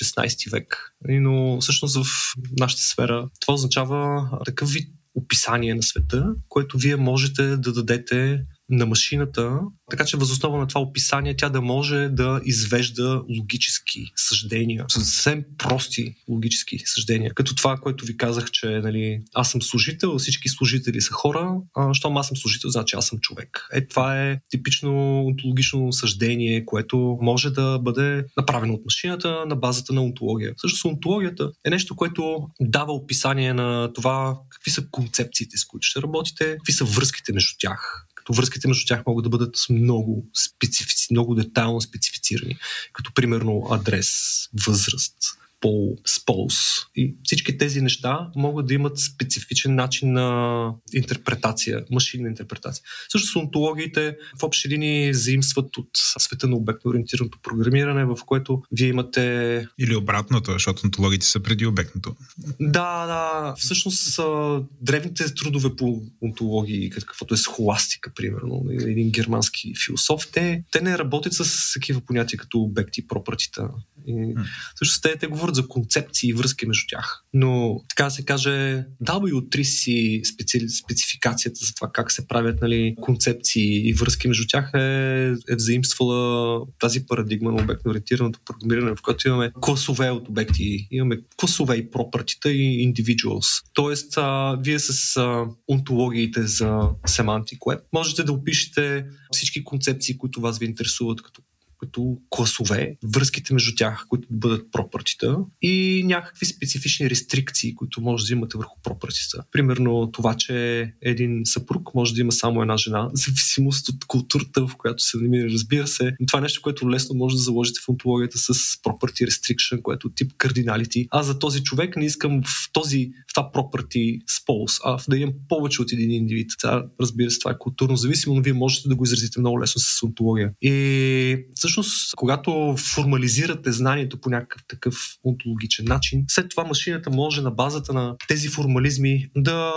16 век. Но всъщност в нашата сфера това означава такъв вид описание на света, което вие можете да дадете на машината, така че възоснова на това описание тя да може да извежда логически съждения, съвсем прости логически съждения, като това, което ви казах, че нали, аз съм служител, всички служители са хора, а щом аз съм служител, значи аз съм човек. Е, това е типично онтологично съждение, което може да бъде направено от машината на базата на онтология. Също онтологията е нещо, което дава описание на това какви са концепциите, с които ще работите, какви са връзките между тях, като връзките между тях могат да бъдат много специфици, много детайлно специфицирани, като примерно адрес, възраст, пол, сполз. И всички тези неща могат да имат специфичен начин на интерпретация, машинна интерпретация. Също онтологиите в общи линии заимстват от света на обектно-ориентираното програмиране, в което вие имате... Или обратното, защото онтологиите са преди обектното. Да, да. Всъщност древните трудове по онтологии, каквото е схоластика, примерно, един германски философ, те, те не работят с такива понятия като обекти, пропратита. И, всъщност те, те говорят за концепции и връзки между тях. Но, така се каже, W3 си специ... спецификацията за това как се правят нали, концепции и връзки между тях е, е взаимствала тази парадигма на обектно-ориентираното програмиране, в която имаме класове от обекти, имаме класове и пропъртита и individuals. Тоест, а, вие с а, онтологиите за Semantic Web можете да опишете всички концепции, които вас ви интересуват като като класове, връзките между тях, които бъдат пропъртита и някакви специфични рестрикции, които може да имате върху пропъртита. Примерно това, че един съпруг може да има само една жена, в зависимост от културата, в която се намира, разбира се. Но това е нещо, което лесно може да заложите в онтологията с property restriction, което е тип кардиналити. Аз за този човек не искам в, този, в това property spouse, а да имам повече от един индивид. Това, разбира се, това е културно зависимо, но вие можете да го изразите много лесно с онтология. И всъщност, когато формализирате знанието по някакъв такъв онтологичен начин, след това машината може на базата на тези формализми да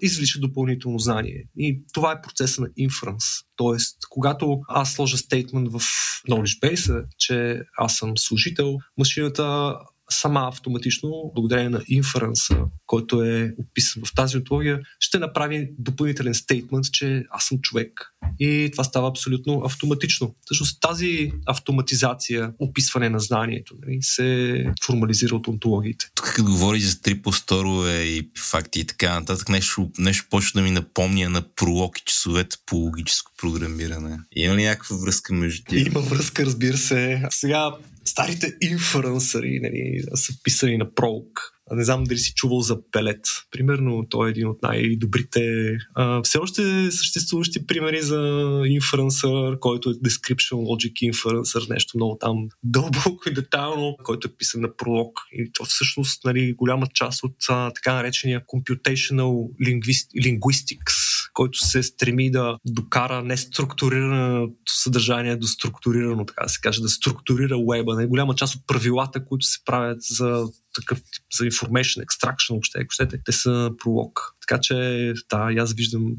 извлича допълнително знание. И това е процеса на инфранс. Тоест, когато аз сложа стейтмент в Knowledge Base, че аз съм служител, машината сама автоматично, благодарение на инференса, който е описан в тази ontология, ще направи допълнителен стейтмент, че аз съм човек. И това става абсолютно автоматично. Всъщност тази автоматизация, описване на знанието, нали, се формализира от онтологиите. Тук като говориш за три посторове и факти и така нататък, нещо, нещо почва да ми напомня на пролог и часовете по логическо програмиране. Има ли някаква връзка между тях? Има връзка, разбира се. Сега старите инфлуенсъри нали, са писани на пролог не знам дали си чувал за Пелет. Примерно той е един от най-добрите. А, все още съществуващи примери за инференсър, който е Description Logic Inferencer, нещо много там дълбоко и детайлно, който е писан на пролог. И то всъщност нали, голяма част от а, така наречения Computational Linguistics, който се стреми да докара неструктурираното съдържание до структурирано, така да се каже, да структурира уеба. Нали, голяма част от правилата, които се правят за такъв тип за information extraction, въобще, ако щете, те са пролог. Така че, да, аз виждам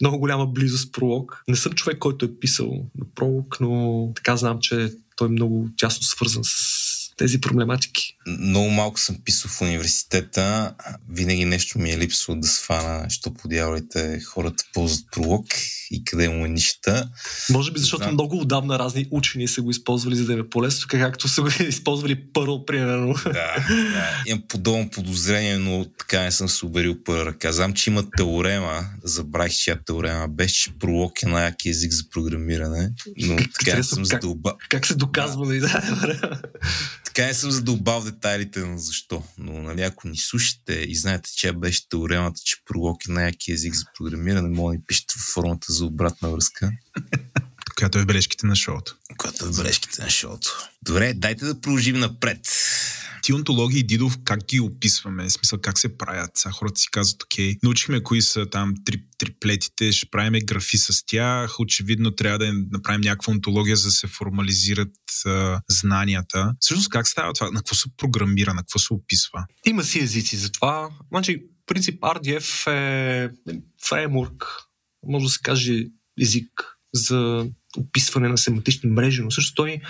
много голяма близост пролог. Не съм човек, който е писал на пролог, но така знам, че той е много тясно свързан с тези проблематики. Много малко съм писал в университета. Винаги нещо ми е липсвало да свана, що по дяволите хората ползват пролог и къде му е нища. Може би защото Знам... много отдавна разни учени са го използвали, за да е по-лесно, както са го използвали първо, примерно. Да, да. Имам подобно подозрение, но така не съм се убедил първа ръка. Знам, че има теорема, забравих, чия теорема беше, че пролог е най-яки език за програмиране, но така не съм задълба. Как, как се доказва да, да така не съм задълбал детайлите на защо. Но нали, ако ни слушате и знаете, че беше теоремата, че пролог е най-яки език за програмиране, може да ни пишете в формата за обратна връзка. Която е в бележките на шоуто. Която е в бележките на шоуто. Добре, дайте да продължим напред ти онтологии, Дидов, как ги описваме? В смисъл, как се правят? Сега хората си казват, окей, научихме кои са там три, триплетите, ще правим графи с тях. Очевидно трябва да направим някаква онтология, за да се формализират а, знанията. Всъщност, как става това? На какво се програмира? На какво се описва? Има си езици за това. Значи, принцип RDF е фреймворк, може да се каже език за описване на семантични мрежи, но също той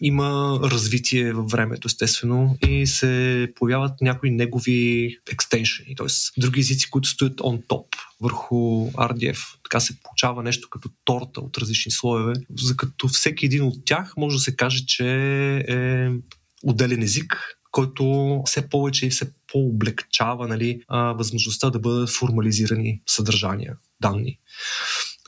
има развитие във времето, естествено, и се появяват някои негови екстеншени, т.е. други езици, които стоят on top върху RDF. Така се получава нещо като торта от различни слоеве, за като всеки един от тях може да се каже, че е отделен език, който все повече и все по-облегчава нали, възможността да бъдат формализирани съдържания, данни.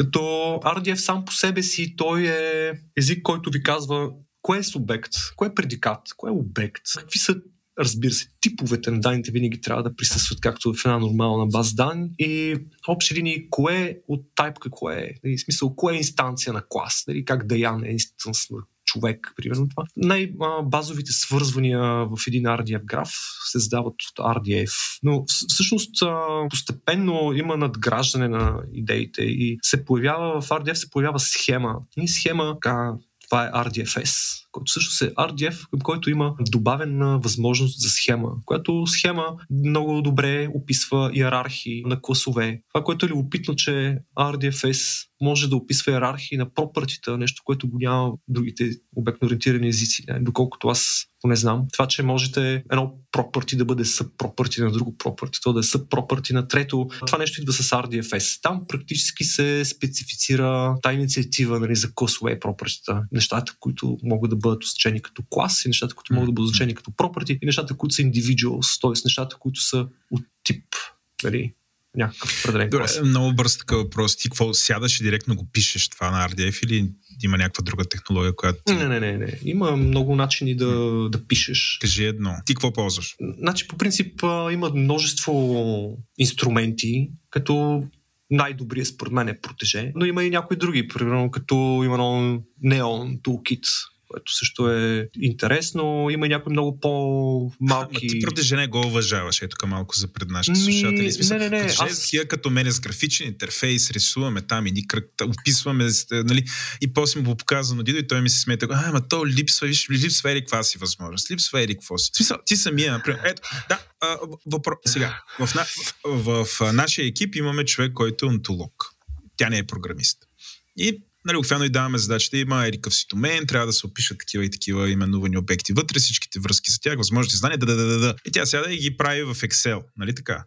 Като RDF сам по себе си, той е език, който ви казва кое е субект, кое е предикат, кое е обект, какви са разбира се, типовете на данните винаги трябва да присъстват както в една нормална база данни. И общи линии, кое от тайпка, кое е, нали, смисъл, кое е инстанция на клас, нали, как Даян е инстанс на човек, примерно това. Най-базовите свързвания в един RDF граф се задават от RDF, но всъщност постепенно има надграждане на идеите и се появява в RDF се появява схема. И схема, така, това е RDFS, който също е RDF, към който има добавена възможност за схема, която схема много добре описва иерархии на класове. Това, което е любопитно, че RDFS може да описва иерархии на пропъртита, нещо, което го няма в другите обектно-ориентирани езици, не? доколкото аз не знам. Това, че можете едно пропърти да бъде съпропърти на друго пропърти, то да е съпропърти на трето, това нещо идва с RDFS. Там практически се специфицира та инициатива нали, за класове пропъртита, нещата, които могат да бъдат означени като клас и нещата, които могат да бъдат означени като property и нещата, които са individuals, т.е. нещата, които са от тип. Нали, някакъв определен Добре, клас. Много бърз такъв въпрос. Ти какво сядаш и директно го пишеш това на RDF или има някаква друга технология, която... Не, не, не, не. Има много начини да, да пишеш. Кажи едно. Ти какво ползваш? Значи, по принцип, има множество инструменти, като най-добрият според мен е протеже, но има и някои други, примерно като има Neon Toolkit, което също е интересно. Има и някои много по-малки... Ама ти протеже не го уважаваш, ето малко за пред нашите Ми... слушатели. Смисъл, не, не, не. Аз... Тия като мене с графичен интерфейс, рисуваме там и кръг, описваме, нали, и после му го показва на Дидо и той ми се смета, а, ама то липсва, виж, липсва ери каква си възможност, липсва ери какво си. Смисъл, ти самия, например, ето, да, въпрос, сега, в, в, в, в нашия екип имаме човек, който е онтолог. Тя не е програмист. И нали, обикновено и даваме задачата, има и какъв си домен, трябва да се опишат такива и такива именувани обекти вътре, всичките връзки за тях, възможности знания, да, да, да, да. И тя сяда и ги прави в Excel, нали така?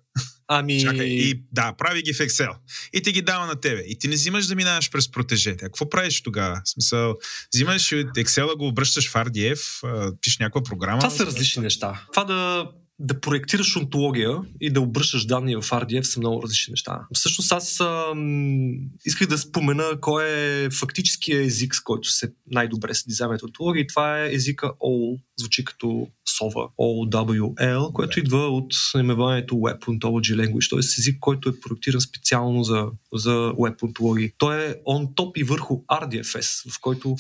Ами... Чакай, и, да, прави ги в Excel. И ти ги дава на тебе. И ти не взимаш да минаваш през протежете. А какво правиш тогава? В смисъл, взимаш от Excel, го обръщаш в RDF, пишеш някаква програма. Това са различни неща. Това да да проектираш онтология и да обръщаш данни в RDF са много различни неща. Всъщност аз ам, исках да спомена кой е фактическия език, с който се най-добре се дизайнват онтологии. И това е езика OL, звучи като сова, OWL, което идва от наименованието Web Ontology Language, т.е. език, който е проектиран специално за, за Web онтологии. Той е on top и върху RDFS, в който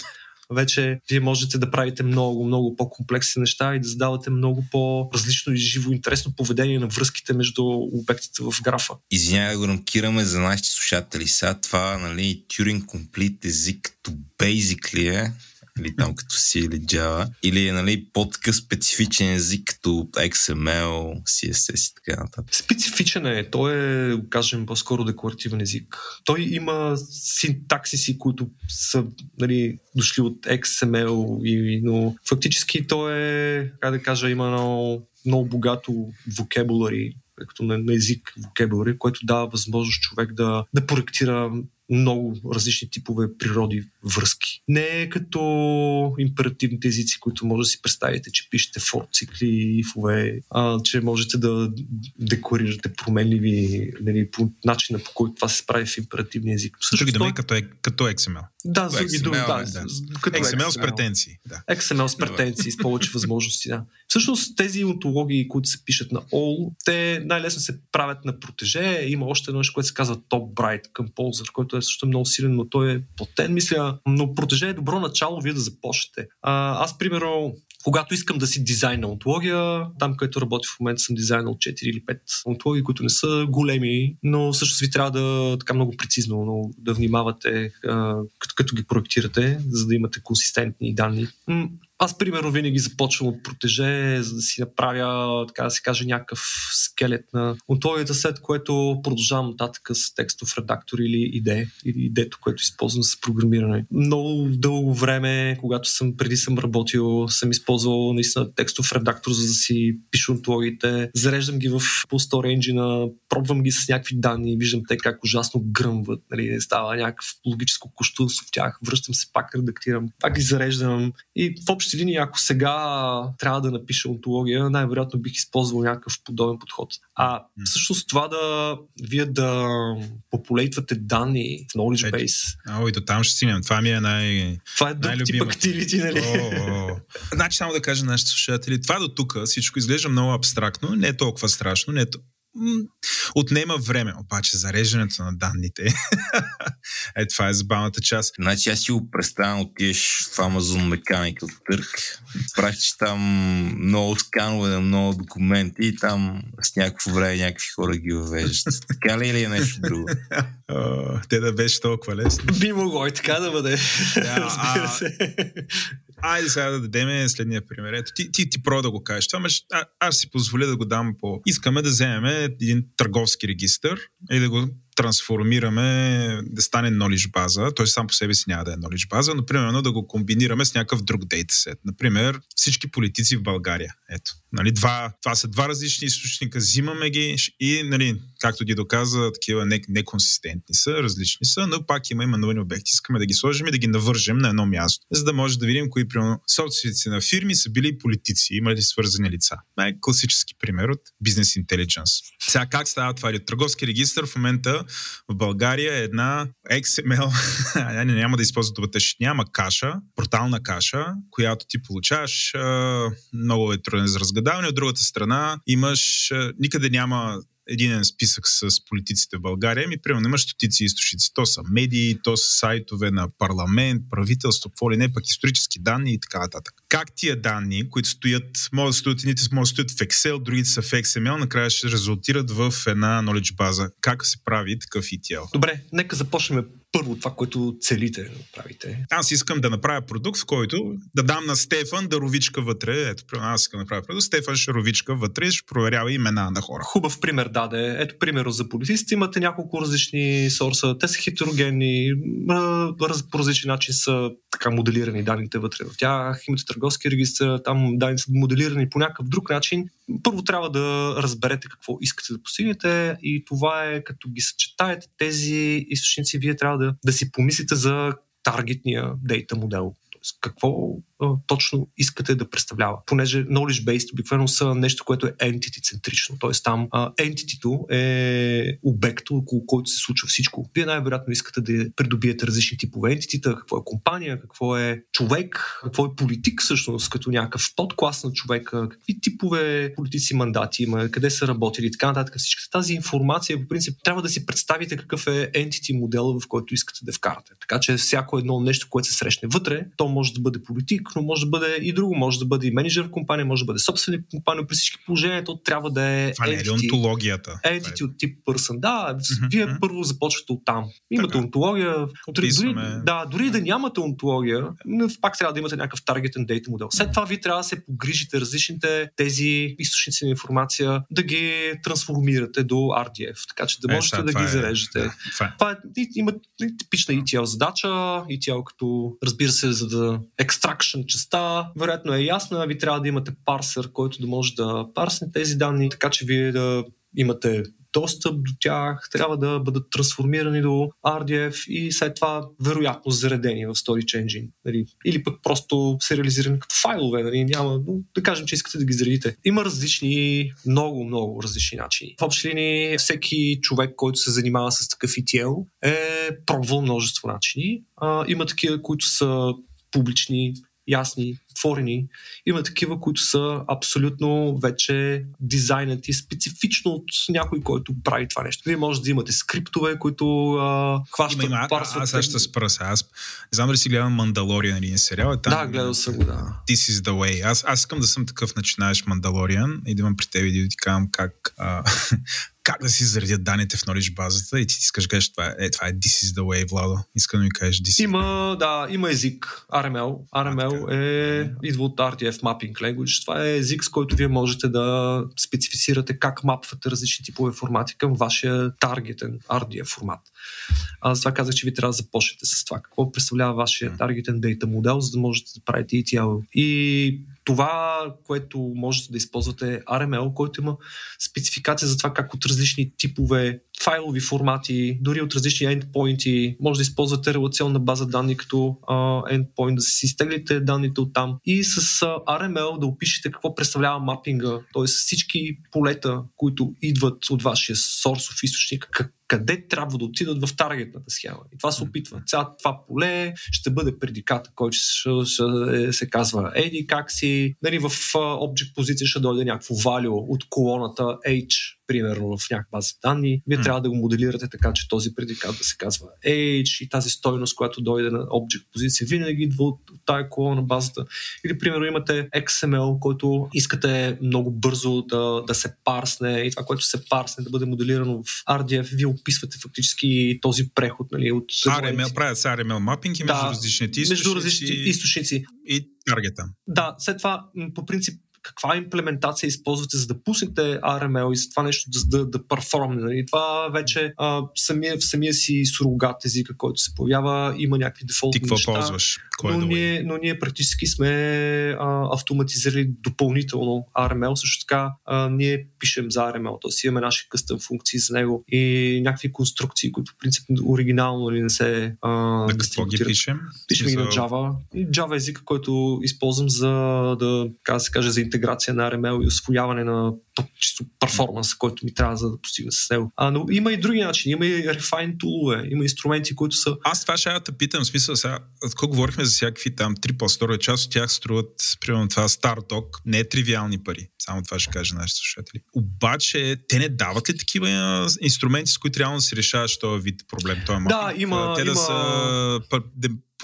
вече вие можете да правите много, много по-комплексни неща и да задавате много по-различно и живо интересно поведение на връзките между обектите в графа. Извинявай, го рамкираме за нашите слушатели. Сега това, нали, Turing Complete език като basically е или там като C или Java, или е нали, по-такъв специфичен език като XML, CSS и така нататък. Специфичен е. Той е, кажем, по-скоро декларативен език. Той има синтаксиси, които са нали, дошли от XML, и, но фактически той е, как да кажа, има много, много богато vocabulary като на, на език vocabulary, което дава възможност човек да, да проектира много различни типове природи връзки. Не е като императивните езици, които може да си представите, че пишете for цикли, ифове, а, че можете да декларирате променливи нали, по начина по който това се прави в императивния език. Също ги думи като, е, като XML. Да, с други думи, да. да. Като XML, XML с претенции. Да. XML с претенции, с повече възможности, да. Всъщност тези онтологии, които се пишат на all, те най-лесно се правят на протеже. Има още едно нещо, което се казва Top Bright Composer, който е също много силен, но той е платен, мисля. Но протеже е добро начало вие да започнете. А, аз, примерно, когато искам да си дизайна онтология, там където работя в момента съм дизайнал 4 или 5 онтологии, които не са големи, но всъщност ви трябва да така много прецизно но да внимавате а, като, като ги проектирате, за да имате консистентни данни. Аз, примерно, винаги започвам от протеже, за да си направя, така да се каже, някакъв скелет на онтологията, след което продължавам нататък с текстов редактор или идея, или идето, което използвам за програмиране. Много дълго време, когато съм преди съм работил, съм използвал наистина текстов редактор, за да си пиша онтологиите. Зареждам ги в Apple Store Engine, пробвам ги с някакви данни, виждам те как ужасно гръмват, нали, става някакво логическо кощунство в тях, връщам се пак, редактирам, пак ги зареждам и в общи линии, ако сега трябва да напиша онтология, най-вероятно бих използвал някакъв подобен подход. А всъщност това да вие да популейтвате данни в Knowledge Base. О, и до там ще стигнем. Това ми е най Това е друг тип активити, нали? О, о. Значи само да кажа на нашите слушатели, това до тук всичко изглежда много абстрактно, не е толкова страшно, не е отнема време. Обаче зареждането на данните е това е забавната част. Значи аз си го представям, отиеш в Amazon Mechanical Turk, пращаш там много сканове на много документи и там с някакво време някакви хора ги въвеждат. Така ли или е нещо друго? те да беше толкова лесно. Би могло и така да бъде. Разбира се. Айде сега да дадем следния пример. Ето, ти, ти, ти про да го кажеш. Това, а, аз си позволя да го дам по... Искаме да вземем един търговски регистр и да го трансформираме да стане knowledge база, той сам по себе си няма да е knowledge база, но примерно да го комбинираме с някакъв друг дейтасет. Например, всички политици в България. Ето. Нали, два, това са два различни източника, взимаме ги и, нали, както ги доказа, такива не, неконсистентни са, различни са, но пак има именувани обекти. Искаме да ги сложим и да ги навържем на едно място, за да може да видим кои, примерно, собственици на фирми са били политици, имали свързани лица. Най-класически пример от бизнес интелигенс. Сега как става това? Търговски регистр в момента в България е една XML, няма да използвам думата, ще няма каша, портална каша, която ти получаваш, много е труден за разгадаване. От другата страна имаш, никъде няма един списък с политиците в България, ми примерно имаш стотици източници. То са медии, то са сайтове на парламент, правителство, какво ли не, пък исторически данни и така нататък. Как тия данни, които стоят, могат да стоят, едните могат да стоят в Excel, другите са в XML, накрая ще резултират в една knowledge база. Как се прави такъв ETL? Добре, нека започнем първо това, което целите да направите? Аз искам да направя продукт, в който да дам на Стефан да ровичка вътре. Ето, аз искам да направя продукт. Стефан ще ровичка вътре и ще проверява имена на хора. Хубав пример даде. Ето, примерно за политиците имате няколко различни сорса. Те са хетерогенни, по различен начин са така моделирани данните вътре в тях. Имате търговски регистр, там данните са моделирани по някакъв друг начин. Първо трябва да разберете какво искате да постигнете и това е като ги съчетаете тези източници, вие трябва да, да си помислите за таргетния дейта модел. Какво точно искате да представлява. Понеже knowledge-based обикновено са нещо, което е entity-центрично. Тоест там entity-то е обект, около който се случва всичко. Вие най-вероятно искате да придобиете различни типове entity какво е компания, какво е човек, какво е политик всъщност, като някакъв подклас на човека, какви типове политици мандати има, къде са работили и така нататък. Всичката тази информация, по принцип, трябва да си представите какъв е entity модел, в който искате да вкарате. Така че всяко едно нещо, което се срещне вътре, то може да бъде политик, но може да бъде и друго. Може да бъде и менеджер в компания, може да бъде собственик в компания. При всички положения то трябва да е. Това не е онтологията. Entity от тип person. Да, mm-hmm. вие mm-hmm. първо започвате от там. Имате така. онтология. Дори, да, дори да нямате онтология, пак трябва да имате някакъв таргетен дейта модел. След това вие трябва да се погрижите различните тези източници на информация да ги трансформирате до RDF, така че да е, можете е, да ги е, зарежете. Да, това е. Това е, има типична ETL задача, ETL като разбира се, за да extraction частта, вероятно е ясна, ви трябва да имате парсер, който да може да парсне тези данни, така че вие да имате достъп до тях, трябва да бъдат трансформирани до RDF и след това вероятно заредени в Storage Engine. Нали? Или пък просто сериализирани като файлове. Нали? Няма, но да кажем, че искате да ги заредите. Има различни, много, много различни начини. В общи линии всеки човек, който се занимава с такъв ETL е пробвал множество начини. А, има такива, които са публични, ясни, отворени. Има такива, които са абсолютно вече дизайнати специфично от някой, който прави това нещо. Вие може да имате скриптове, които а, хващат, има, парсват. Аз, аз ще спра сега. Аз не знам дали си гледам Мандалориан или сериал. Там, да, гледал съм го, да. This is the way. Аз, аз искам да съм такъв начинаеш Мандалориан и да имам при теб и да ти казвам как а, как да си заредят данните в Knowledge базата и ти искаш да кажеш това е, това е this is the way, Владо. Искам да ми кажеш this Има, да, има език RML. RML а, е, идва от RDF Mapping Language. Това е език, с който вие можете да специфицирате как мапвате различни типове формати към вашия таргетен RDF формат. Аз това казах, че ви трябва да започнете с това. Какво представлява вашия таргетен дейта модел, за да можете да правите ETL. И това, което можете да използвате е RML, който има спецификация за това как от различни типове файлови формати, дори от различни endpoints, може да използвате релационна база данни като endpoint, да си изтеглите данните от там и с RML да опишете какво представлява мапинга, т.е. всички полета, които идват от вашия сорсов източник, как, къде трябва да отидат в таргетната схема. И това се опитва. Цяло това поле ще бъде предиката, който ще, ще, ще се казва еди как си. Нали, в object позиция ще дойде някакво value от колоната H примерно в някаква база данни, вие mm. трябва да го моделирате така, че този предикат да се казва age и тази стойност, която дойде на object позиция, винаги идва от, тая колона на базата. Или, примерно, имате XML, който искате много бързо да, да се парсне и това, което се парсне, да бъде моделирано в RDF, вие описвате фактически този преход. Нали, от RML, правят се RML мапинги между да, различните източници. Между различните източници. И таргета. Да, след това по принцип каква имплементация използвате, за да пуснете RML и за това нещо да, да, да перформне. Нали? Това вече а, самия, в самия си сурогат езика, който се появява, има някакви дефолтни Ти какво ползваш? Кой е но, е ние, но ние практически сме а, автоматизирали допълнително RML. Също така а, ние пишем за RML, т.е. имаме наши къстъм функции за него и някакви конструкции, които в принцип оригинално ли не се а, На какво ги пишем? Пишем ги на Java. Java езика, който използвам за да, как се каже, за интеграция на RML и освояване на чисто перформанс, който ми трябва за да постигна с него. А, но има и други начини. Има и refine тулове, има инструменти, които са... Аз това ще да питам, в смисъл сега, ако говорихме за всякакви там три по-стора, част от тях струват, примерно това StarDoc, не е тривиални пари. Само това ще кажа нашите слушатели. Обаче, те не дават ли такива инструменти, с които реално си решаваш този вид проблем? Този да, има. Те има... да са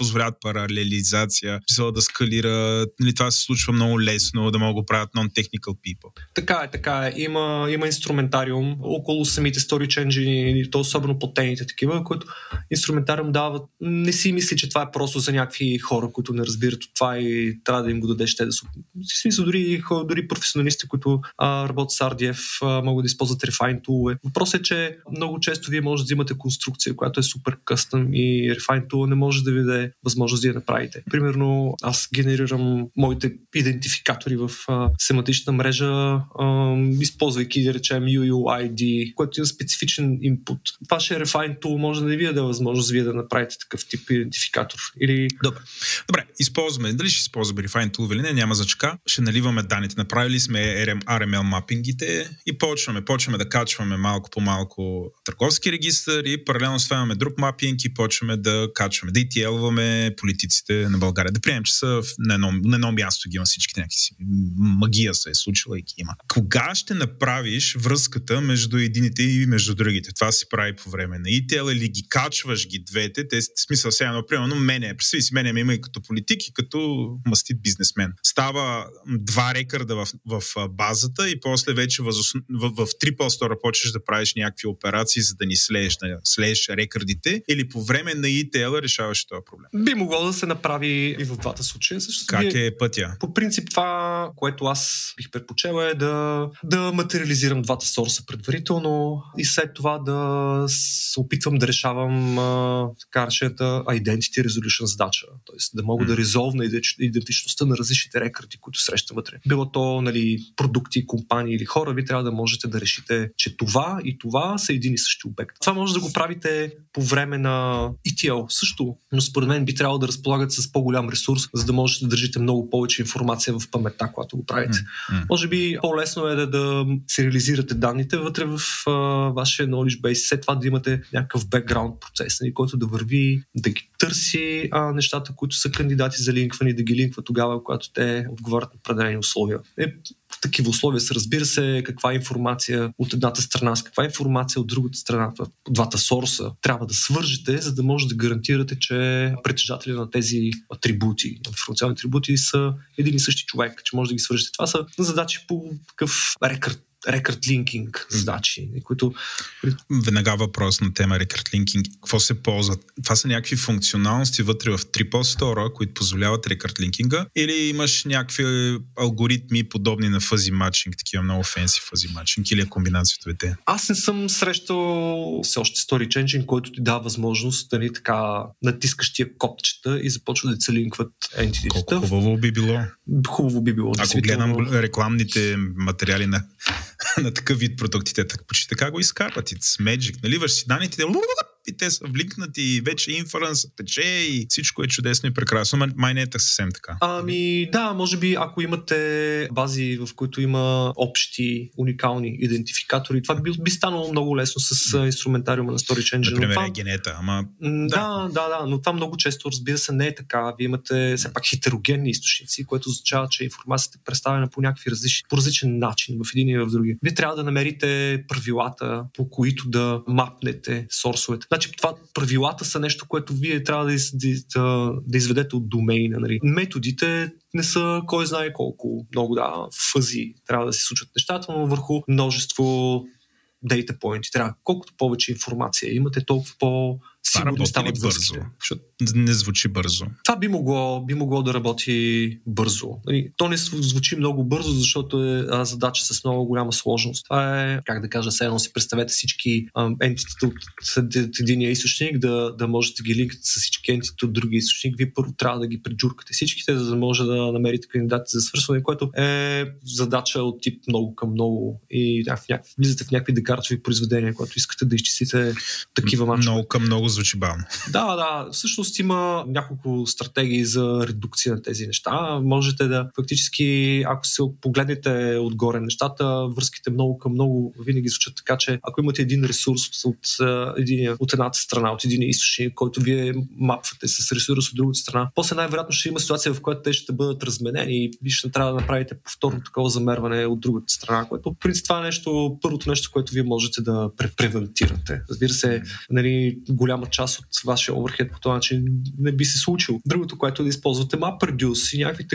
позволяват паралелизация, смисъл да скалира. Нали, това се случва много лесно, да могат да го правят non-technical people. Така е, така е. Има, има инструментариум около самите storage engine, то особено потените такива, които инструментариум дават. Не си мисли, че това е просто за някакви хора, които не разбират от това и трябва да им го дадеш те да са. В смисъл, дори, дори професионалисти, които а, работят с RDF, а, могат да използват refine tool. Въпросът е, че много често вие може да взимате конструкция, която е супер къстъм и refine tool не може да ви даде възможност да я направите. Примерно, аз генерирам моите идентификатори в а, семантична мрежа, а, използвайки, да речем, UUID, който има специфичен инпут. Вашия Refine Tool може да не ви даде възможност вие да направите такъв тип идентификатор. Или... Добре. Добре, използваме. Дали ще използваме Refine Tool или не, няма зачка. Ще наливаме данните. Направили сме RML мапингите и почваме. Почваме да качваме малко по малко търговски регистър и паралелно с това имаме друг мапинг и почваме да качваме, да etl приемаме политиците на България. Да приемем, че са на едно, на едно място ги има всичките някакви си. Магия се е случила и ги има. Кога ще направиш връзката между едините и между другите? Това се прави по време на ETL или ги качваш ги двете? Те, смисъл сега, но примерно мене, представи си, мене има и като политик и като мастит бизнесмен. Става два рекърда в, в базата и после вече в, в, в, в три по-стора почваш да правиш някакви операции, за да ни слееш, да слееш рекърдите или по време на ETL решаваш този проблем. Би могло да се направи и в двата случая. Също как е пътя? По принцип това, което аз бих предпочела е да, да материализирам двата сорса предварително и след това да се опитвам да решавам а, така решената Identity Resolution задача. Тоест да мога mm. да резолвна идентичността на различните рекорди, които срещам вътре. Било то нали, продукти, компании или хора, ви трябва да можете да решите, че това и това са един и същи обект. Това може да го правите по време на ETL също, но според мен би трябвало да разполагат с по-голям ресурс, за да можете да държите много повече информация в паметта, когато го правите. Mm-hmm. Може би по-лесно е да, да сериализирате данните вътре в а, вашия knowledge base, след това да имате някакъв бекграунд процес, нали, който да върви, да ги търси а, нещата, които са кандидати за линкване, да ги линква тогава, когато те отговарят на определени условия. Е, в такива условия се разбира се каква информация от едната страна с каква информация от другата страна, двата сорса, трябва да свържете, за да може да гарантирате, че притежателя на тези атрибути, информационни атрибути са един и същи човек, че може да ги свържете. Това са задачи по такъв рекърд рекърд линкинг задачи, които... Веднага въпрос на тема рекърд линкинг. Какво се ползва? Това са някакви функционалности вътре в Triple Store, които позволяват рекърд линкинга или имаш някакви алгоритми подобни на фъзи матчинг, такива много фенси фъзи матчинг или е комбинация от двете? Аз не съм срещал все още Story Changing, който ти дава възможност нали, така натискаш тия копчета и започва да се линкват entity Колко хубаво би било. Хубаво би било. Ако гледам рекламните материали на, на такъв вид продуктите, так, почти така го изкарват. It's magic. Наливаш си данните, и те са влинкнати и вече инференс тече и всичко е чудесно и прекрасно. Май не е съвсем така. Ами да, може би ако имате бази, в които има общи, уникални идентификатори, това би, би станало много лесно с инструментариума на Storage Engine. Например, това... е генета, ама... Да, да, да, но това много често, разбира се, не е така. Вие имате все пак хетерогенни източници, което означава, че информацията е представена по някакви различни, по различен начин в един и в други. Вие трябва да намерите правилата, по които да мапнете сорсовете. Значи това правилата са нещо, което вие трябва да, из, да, да изведете от домейна. Нали. Методите не са кой знае колко много, да, фъзи трябва да се случват нещата, но върху множество дейта поинти. Трябва колкото повече информация имате, толкова по сигурно стават бързо. Защото не звучи бързо. Това би могло, би могло да работи бързо. Нали, то не звучи много бързо, защото е задача с много голяма сложност. Това е, как да кажа, едно си представете всички ентитите от, от единия източник, да, да можете да ги линкате с всички ентитите от другия източник. Вие първо трябва да ги преджуркате всичките, за да може да намерите кандидати за свързване, което е задача от тип много към много и в някакви, влизате в някакви декартови произведения, когато искате да изчислите такива мачове. Много към много звучи бавно. Да, да. Всъщност има няколко стратегии за редукция на тези неща. Можете да фактически, ако се погледнете отгоре нещата, връзките много към много винаги звучат така, че ако имате един ресурс от, един, от едната страна, от един източник, който вие мапвате с ресурс от другата страна, после най-вероятно ще има ситуация, в която те ще бъдат разменени и ще трябва да направите повторно такова замерване от другата страна, което принцип това е нещо, първото нещо, което вие можете да превентирате. Разбира се, нали, голяма част от вашия оверхед по този начин не би се случило. Другото, което е да използвате MapReduce и някакви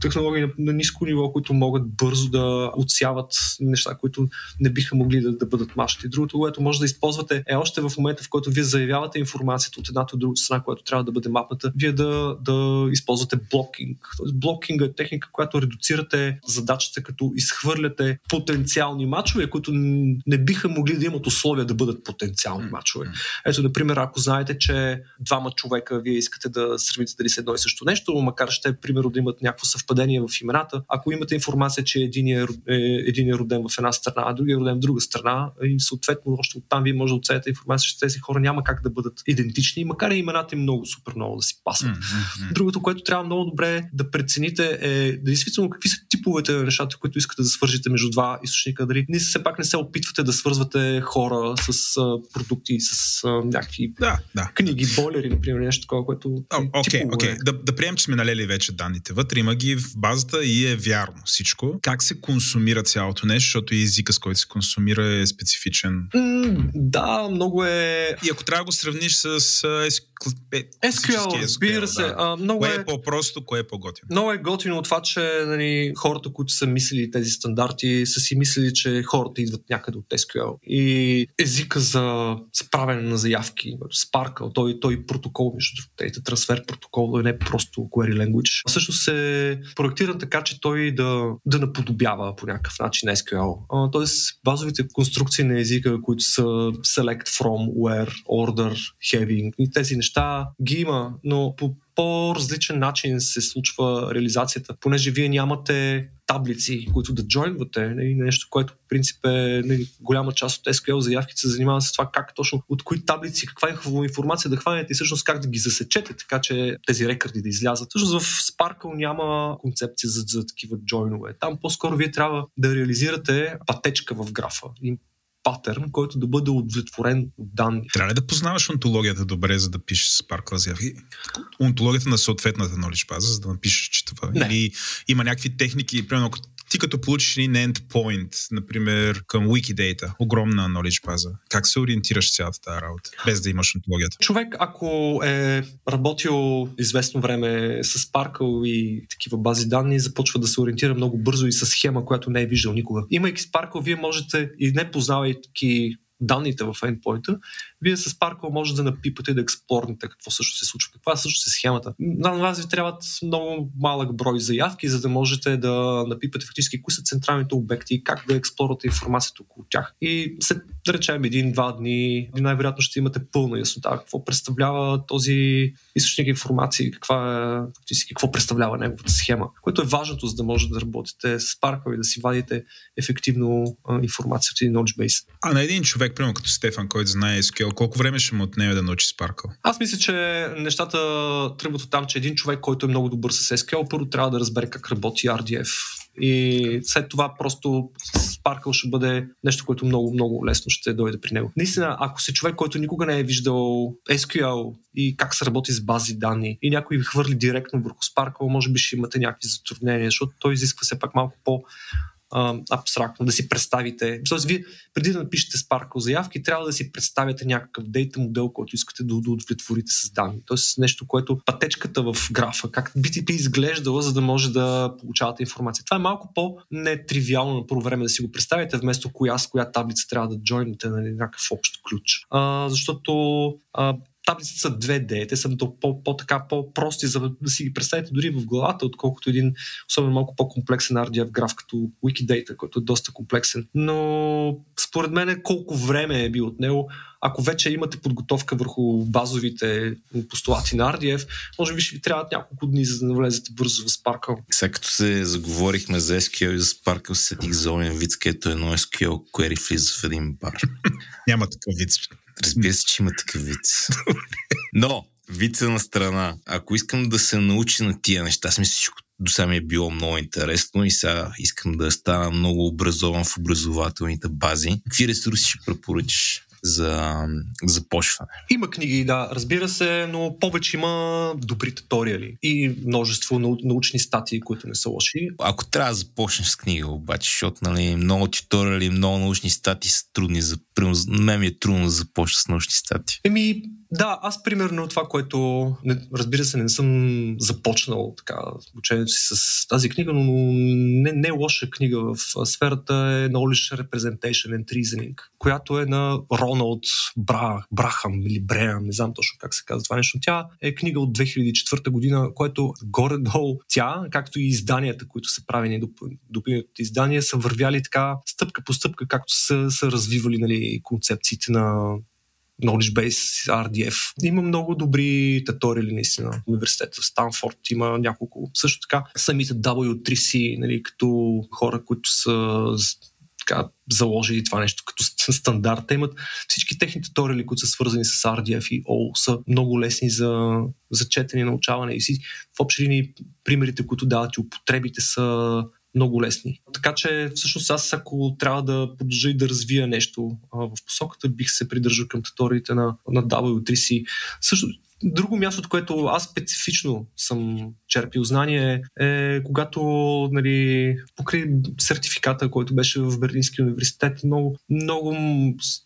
технологии на, на ниско ниво, които могат бързо да отсяват неща, които не биха могли да, да бъдат мащи. Другото, което може да използвате е още в момента, в който вие заявявате информацията от едната от другата страна, която трябва да бъде мапната, вие да, да използвате блокинг. Тоест, блокинг е техника, която редуцирате задачата, като изхвърляте потенциални мачове, които не биха могли да имат условия да бъдат потенциални мачове. Ето, например, ако знаете, че двама човека вие искате да сравните дали са едно и също нещо, макар ще примерно да имат някакво съвпадение в имената. Ако имате информация, че един е, един е роден в една страна, а другия е роден в друга страна, и съответно още оттам вие може да оцените информация, че тези хора няма как да бъдат идентични, макар и имената им много супер много да си пасват. Mm-hmm. Другото, което трябва много добре да прецените е да действително какви са типовете на нещата, които искате да свържите между два източника. Дали не все пак не се опитвате да свързвате хора с а, продукти, с а, някакви да, да. книги, болери, например, нещо такова, което. Окей, okay, okay. да, да приемем, че сме налели вече данните. Вътре има ги в базата и е вярно всичко. Как се консумира цялото нещо, защото и езика, с който се консумира, е специфичен. Mm, да, много е. И ако трябва да го сравниш с SQL, разбира се. Да. А, много кое е... е по-просто, кое е по-готино? Много е готино от това, че нали, хората, които са мислили тези стандарти, са си мислили, че хората идват някъде от SQL. И езика за справяне на заявки, Sparkle, той, той протокол, между другото, трансфер протокол, не просто query language. Всъщност е проектиран така, че той да, да наподобява по някакъв начин SQL. А, тоест, базовите конструкции на езика, които са select from, where, order, having и тези неща ги има, но по по-различен начин се случва реализацията, понеже вие нямате таблици, които да джойнвате, нали, нещо, което в принцип е нали, голяма част от SQL заявките се занимава с това как точно, от кои таблици, каква е информация да хванете и всъщност как да ги засечете, така че тези рекорди да излязат. Всъщност в Sparkle няма концепция за, за такива джойнове. Там по-скоро вие трябва да реализирате пътечка в графа. И патърн, който да бъде удовлетворен от данни. Трябва ли да познаваш онтологията добре, за да пишеш Spark заявки? Онтологията на съответната knowledge база, за да напишеш, че това. Не. Или има някакви техники, примерно Ти като получиш един endpoint, например, към Wikidata, огромна knowledge база, как се ориентираш цялата тази работа, без да имаш онтологията? Човек, ако е работил известно време с Sparkle и такива бази данни, започва да се ориентира много бързо и с схема, която не е виждал никога. Имайки Sparkle, вие можете и не познавайки данните в endpoint вие с Sparkle може да напипате и да експлорнете какво също се случва. Каква също се схемата. На вас ви трябват много малък брой заявки, за да можете да напипате фактически кои са централните обекти и как да експлорвате информацията около тях. И след, да речем, един-два дни, най-вероятно ще имате пълна яснота какво представлява този източник информации, каква е, фактически, какво представлява неговата схема, което е важното, за да можете да работите с Sparkle и да си вадите ефективно информация от един knowledge base. А на един човек, примерно като Стефан, който знае SQL, SQL, колко време ще му отнеме да научи Sparkle? Аз мисля, че нещата тръгват от там, че един човек, който е много добър с SQL, първо трябва да разбере как работи RDF. И след това просто Sparkle ще бъде нещо, което много, много лесно ще дойде при него. Наистина, ако си човек, който никога не е виждал SQL и как се работи с бази данни и някой ви хвърли директно върху Sparkle, може би ще имате някакви затруднения, защото той изисква все пак малко по абстрактно, да си представите. Тоест, вие преди да напишете Sparkle заявки, трябва да си представяте някакъв дейта модел, който искате да удовлетворите с данни. Тоест, нещо, което пътечката в графа, как BTP изглеждала, за да може да получавате информация. Това е малко по-нетривиално на първо време да си го представите, вместо коя с коя таблица трябва да джойнете на нали, някакъв общ ключ. А, защото а, таблиците са 2D, те са по-така по-прости, за да си ги представите дори в главата, отколкото един особено малко по-комплексен RDF граф, като Wikidata, който е доста комплексен. Но според мен колко време е бил от него, ако вече имате подготовка върху базовите постулати на RDF, може би ще ви трябват няколко дни, за да навлезете бързо в Sparkle. Сега като се заговорихме за SQL и за Sparkle, седих за онен вид, където едно SQL query влиза в един бар. Няма такъв вид. Разбира се, че има такъв вид. Но, вица на страна. Ако искам да се науча на тия неща, мисля, че до сега ми е било много интересно и сега искам да стана много образован в образователните бази. Какви ресурси ще препоръчаш? За започване. Има книги, да, разбира се, но повече има добри туториали и множество научни статии, които не са лоши. Ако трябва да започнеш с книга, обаче, защото нали, много туториали, много научни статии са трудни за... Мен ми е трудно да започна с научни статии. Еми, да, аз примерно това, което разбира се не съм започнал така обучението си с тази книга, но не, не лоша книга в сферата е Knowledge Representation and Reasoning, която е на Роналд Бра, Брахам или Бреам, не знам точно как се казва това нещо. Тя е книга от 2004 година, което горе-долу тя, както и изданията, които са правени до издания, са вървяли така стъпка по стъпка, както са, са развивали нали, концепциите на Knowledge Base, RDF. Има много добри туториали наистина. Университета в Станфорд има няколко. Също така самите W3C, нали, като хора, които са така, заложили това нещо като стандарт. Те имат всички техни туториали, които са свързани с RDF и O, са много лесни за, за четене, научаване. И си, в общи линии примерите, които дават и употребите са много лесни. Така че всъщност аз ако трябва да продължа и да развия нещо а, в посоката, бих се придържал към туториите на, на W3C. Също Друго място, от което аз специфично съм черпил знание е когато нали, покрай сертификата, който беше в Берлинския университет, много, много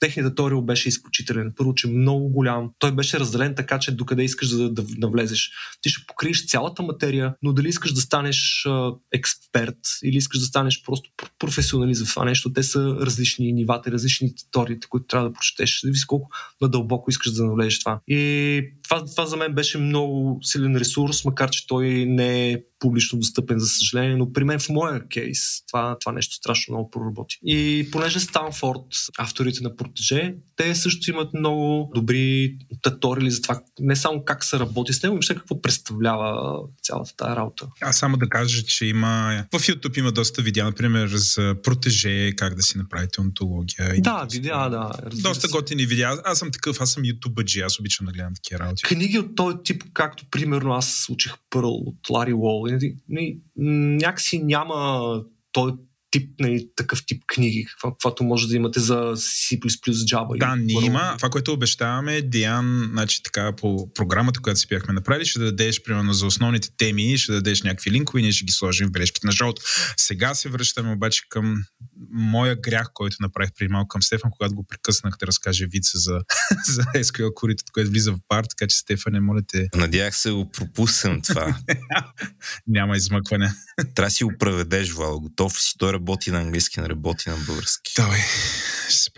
техният туториал беше изключителен. Първо, че много голям. Той беше разделен така, че докъде искаш да, да, да влезеш. Ти ще покриеш цялата материя, но дали искаш да станеш а, експерт или искаш да станеш просто професионалист в това нещо, те са различни нивата, различни туториите, които трябва да прочетеш. Зависи колко надълбоко искаш да навлезеш това. И това, това за мен беше много силен ресурс, макар че той не е публично достъпен, за съжаление, но при мен в моя кейс това, това нещо страшно много проработи. И понеже Станфорд, авторите на Протеже, те също имат много добри таторили за това не само как се работи с него, но какво представлява цялата тази работа. Аз само да кажа, че има в YouTube има доста видеа, например, за Протеже, как да си направите онтология. Да, видеа, да. Доста се. готини видеа. Аз съм такъв, аз съм ютубъджи, аз обичам да гледам такива работи. Книги от този тип, както примерно аз учих Пърл от Лари Уол, някакси няма той тип, нали, такъв тип книги, каквато може да имате за C++, Java. Да, ние има. Това, което обещаваме, Диан, значи така, по програмата, която си бяхме направили, ще дадеш, примерно, за основните теми, ще дадеш някакви линкове и ние ще ги сложим в бележките на жълто. Сега се връщаме обаче към моя грях, който направих преди малко към Стефан, когато го прекъснах да разкаже вица за, за SQL курите, което влиза в пар, така че Стефане, моля те. Надях се го пропуснем това. Няма измъкване. Трябва да си го преведеш, Вал. Готов си. Той работи на английски, не работи на български. Давай.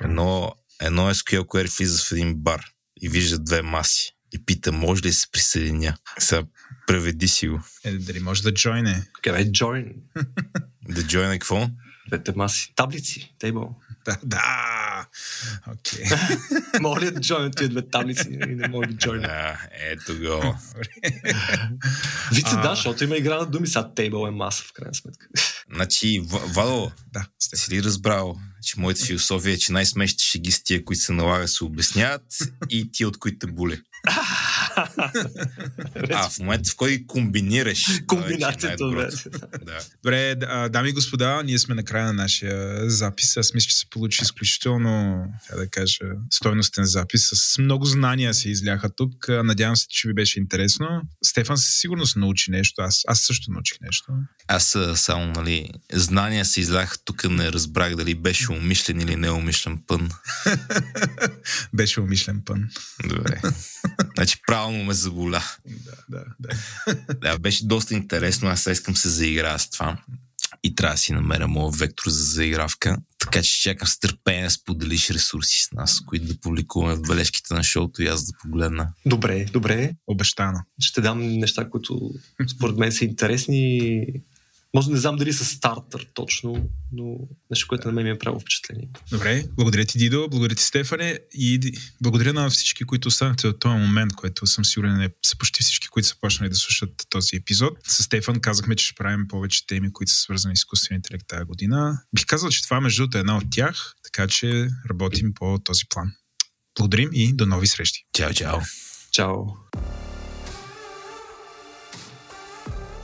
Едно, едно SQL query влиза в един бар и вижда две маси и пита, може ли да се присъединя? Сега преведи си го. Е, дали може да джойне? Къде join? да джойне какво? Двете маси. Таблици. Тейбъл. Да, да. Окей. Okay. Моля да джойна тия две таблици и не мога да джойна. Да, ето го. Вице, да, защото има игра на думи, сега тейбъл е маса в крайна сметка. Значи, Вало, да, сте. си ли разбрал, че моята философия е, че най-смешните шеги с тия, които се налага, се обясняват и тия, от които те боли. а, в момента, в който комбинираш. Комбинацията, е да. Добре, дами и господа, ние сме на края на нашия запис. Аз мисля, че се получи изключително, как да кажа, стойностен запис. С много знания се изляха тук. Надявам се, че ви беше интересно. Стефан със сигурност научи нещо. Аз, аз също научих нещо. Аз само, нали, знания се изляха тук, не разбрах дали беше умишлен или неумишлен пън. беше умишлен пън. Добре. Значи правилно ме заболя. Да, да, да. да, беше доста интересно. Аз искам се заиграя с това. И трябва да си намеря моят вектор за заигравка. Така че чакам с търпение да споделиш ресурси с нас, които да публикуваме в бележките на шоуто и аз да погледна. Добре, добре. Обещано. Ще дам неща, които според мен са интересни може да не знам дали са стартър точно, но нещо, което на мен ми е правило впечатление. Добре, благодаря ти, Дидо, благодаря ти, Стефане и благодаря на всички, които останахте от този момент, който съм сигурен е, са почти всички, които са почнали да слушат този епизод. С Стефан казахме, че ще правим повече теми, които са свързани с изкуствен интелект тази година. Бих казал, че това между е една от тях, така че работим по този план. Благодарим и до нови срещи. Чао, чао. Чао.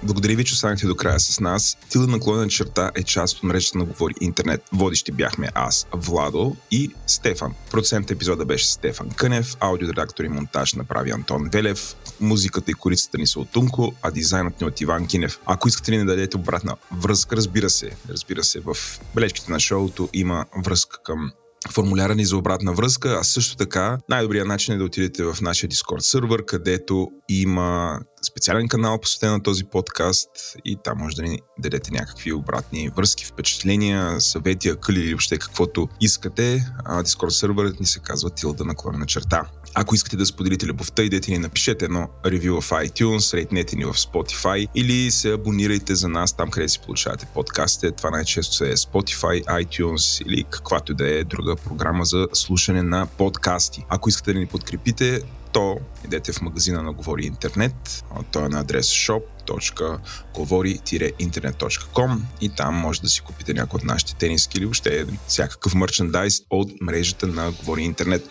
Благодаря ви, че останахте до края с нас. Тила наклонена черта е част от мрежата на Говори Интернет. Водещи бяхме аз, Владо и Стефан. Процент епизода беше Стефан Кънев, аудиоредактор и монтаж направи Антон Велев, музиката и корицата ни са от Тунко, а дизайнът ни от Иван Кинев. Ако искате ли да дадете обратна връзка, разбира се, разбира се, в бележките на шоуто има връзка към формуляра ни за обратна връзка, а също така най-добрият начин е да отидете в нашия Discord сервер, където има специален канал посветен на този подкаст и там може да ни дадете някакви обратни връзки, впечатления, съвети, акъли или въобще каквото искате. Discord серверът ни се казва Тилда наклонена черта. Ако искате да споделите любовта, идете ни напишете едно ревю в iTunes, рейтнете ни в Spotify или се абонирайте за нас там, къде си получавате подкастите. Това най-често е Spotify, iTunes или каквато и да е друга програма за слушане на подкасти. Ако искате да ни подкрепите, то идете в магазина на Говори Интернет. Той е на адрес shop.govori-internet.com и там може да си купите някои от нашите тениски или въобще всякакъв мерчендайз от мрежата на Говори Интернет.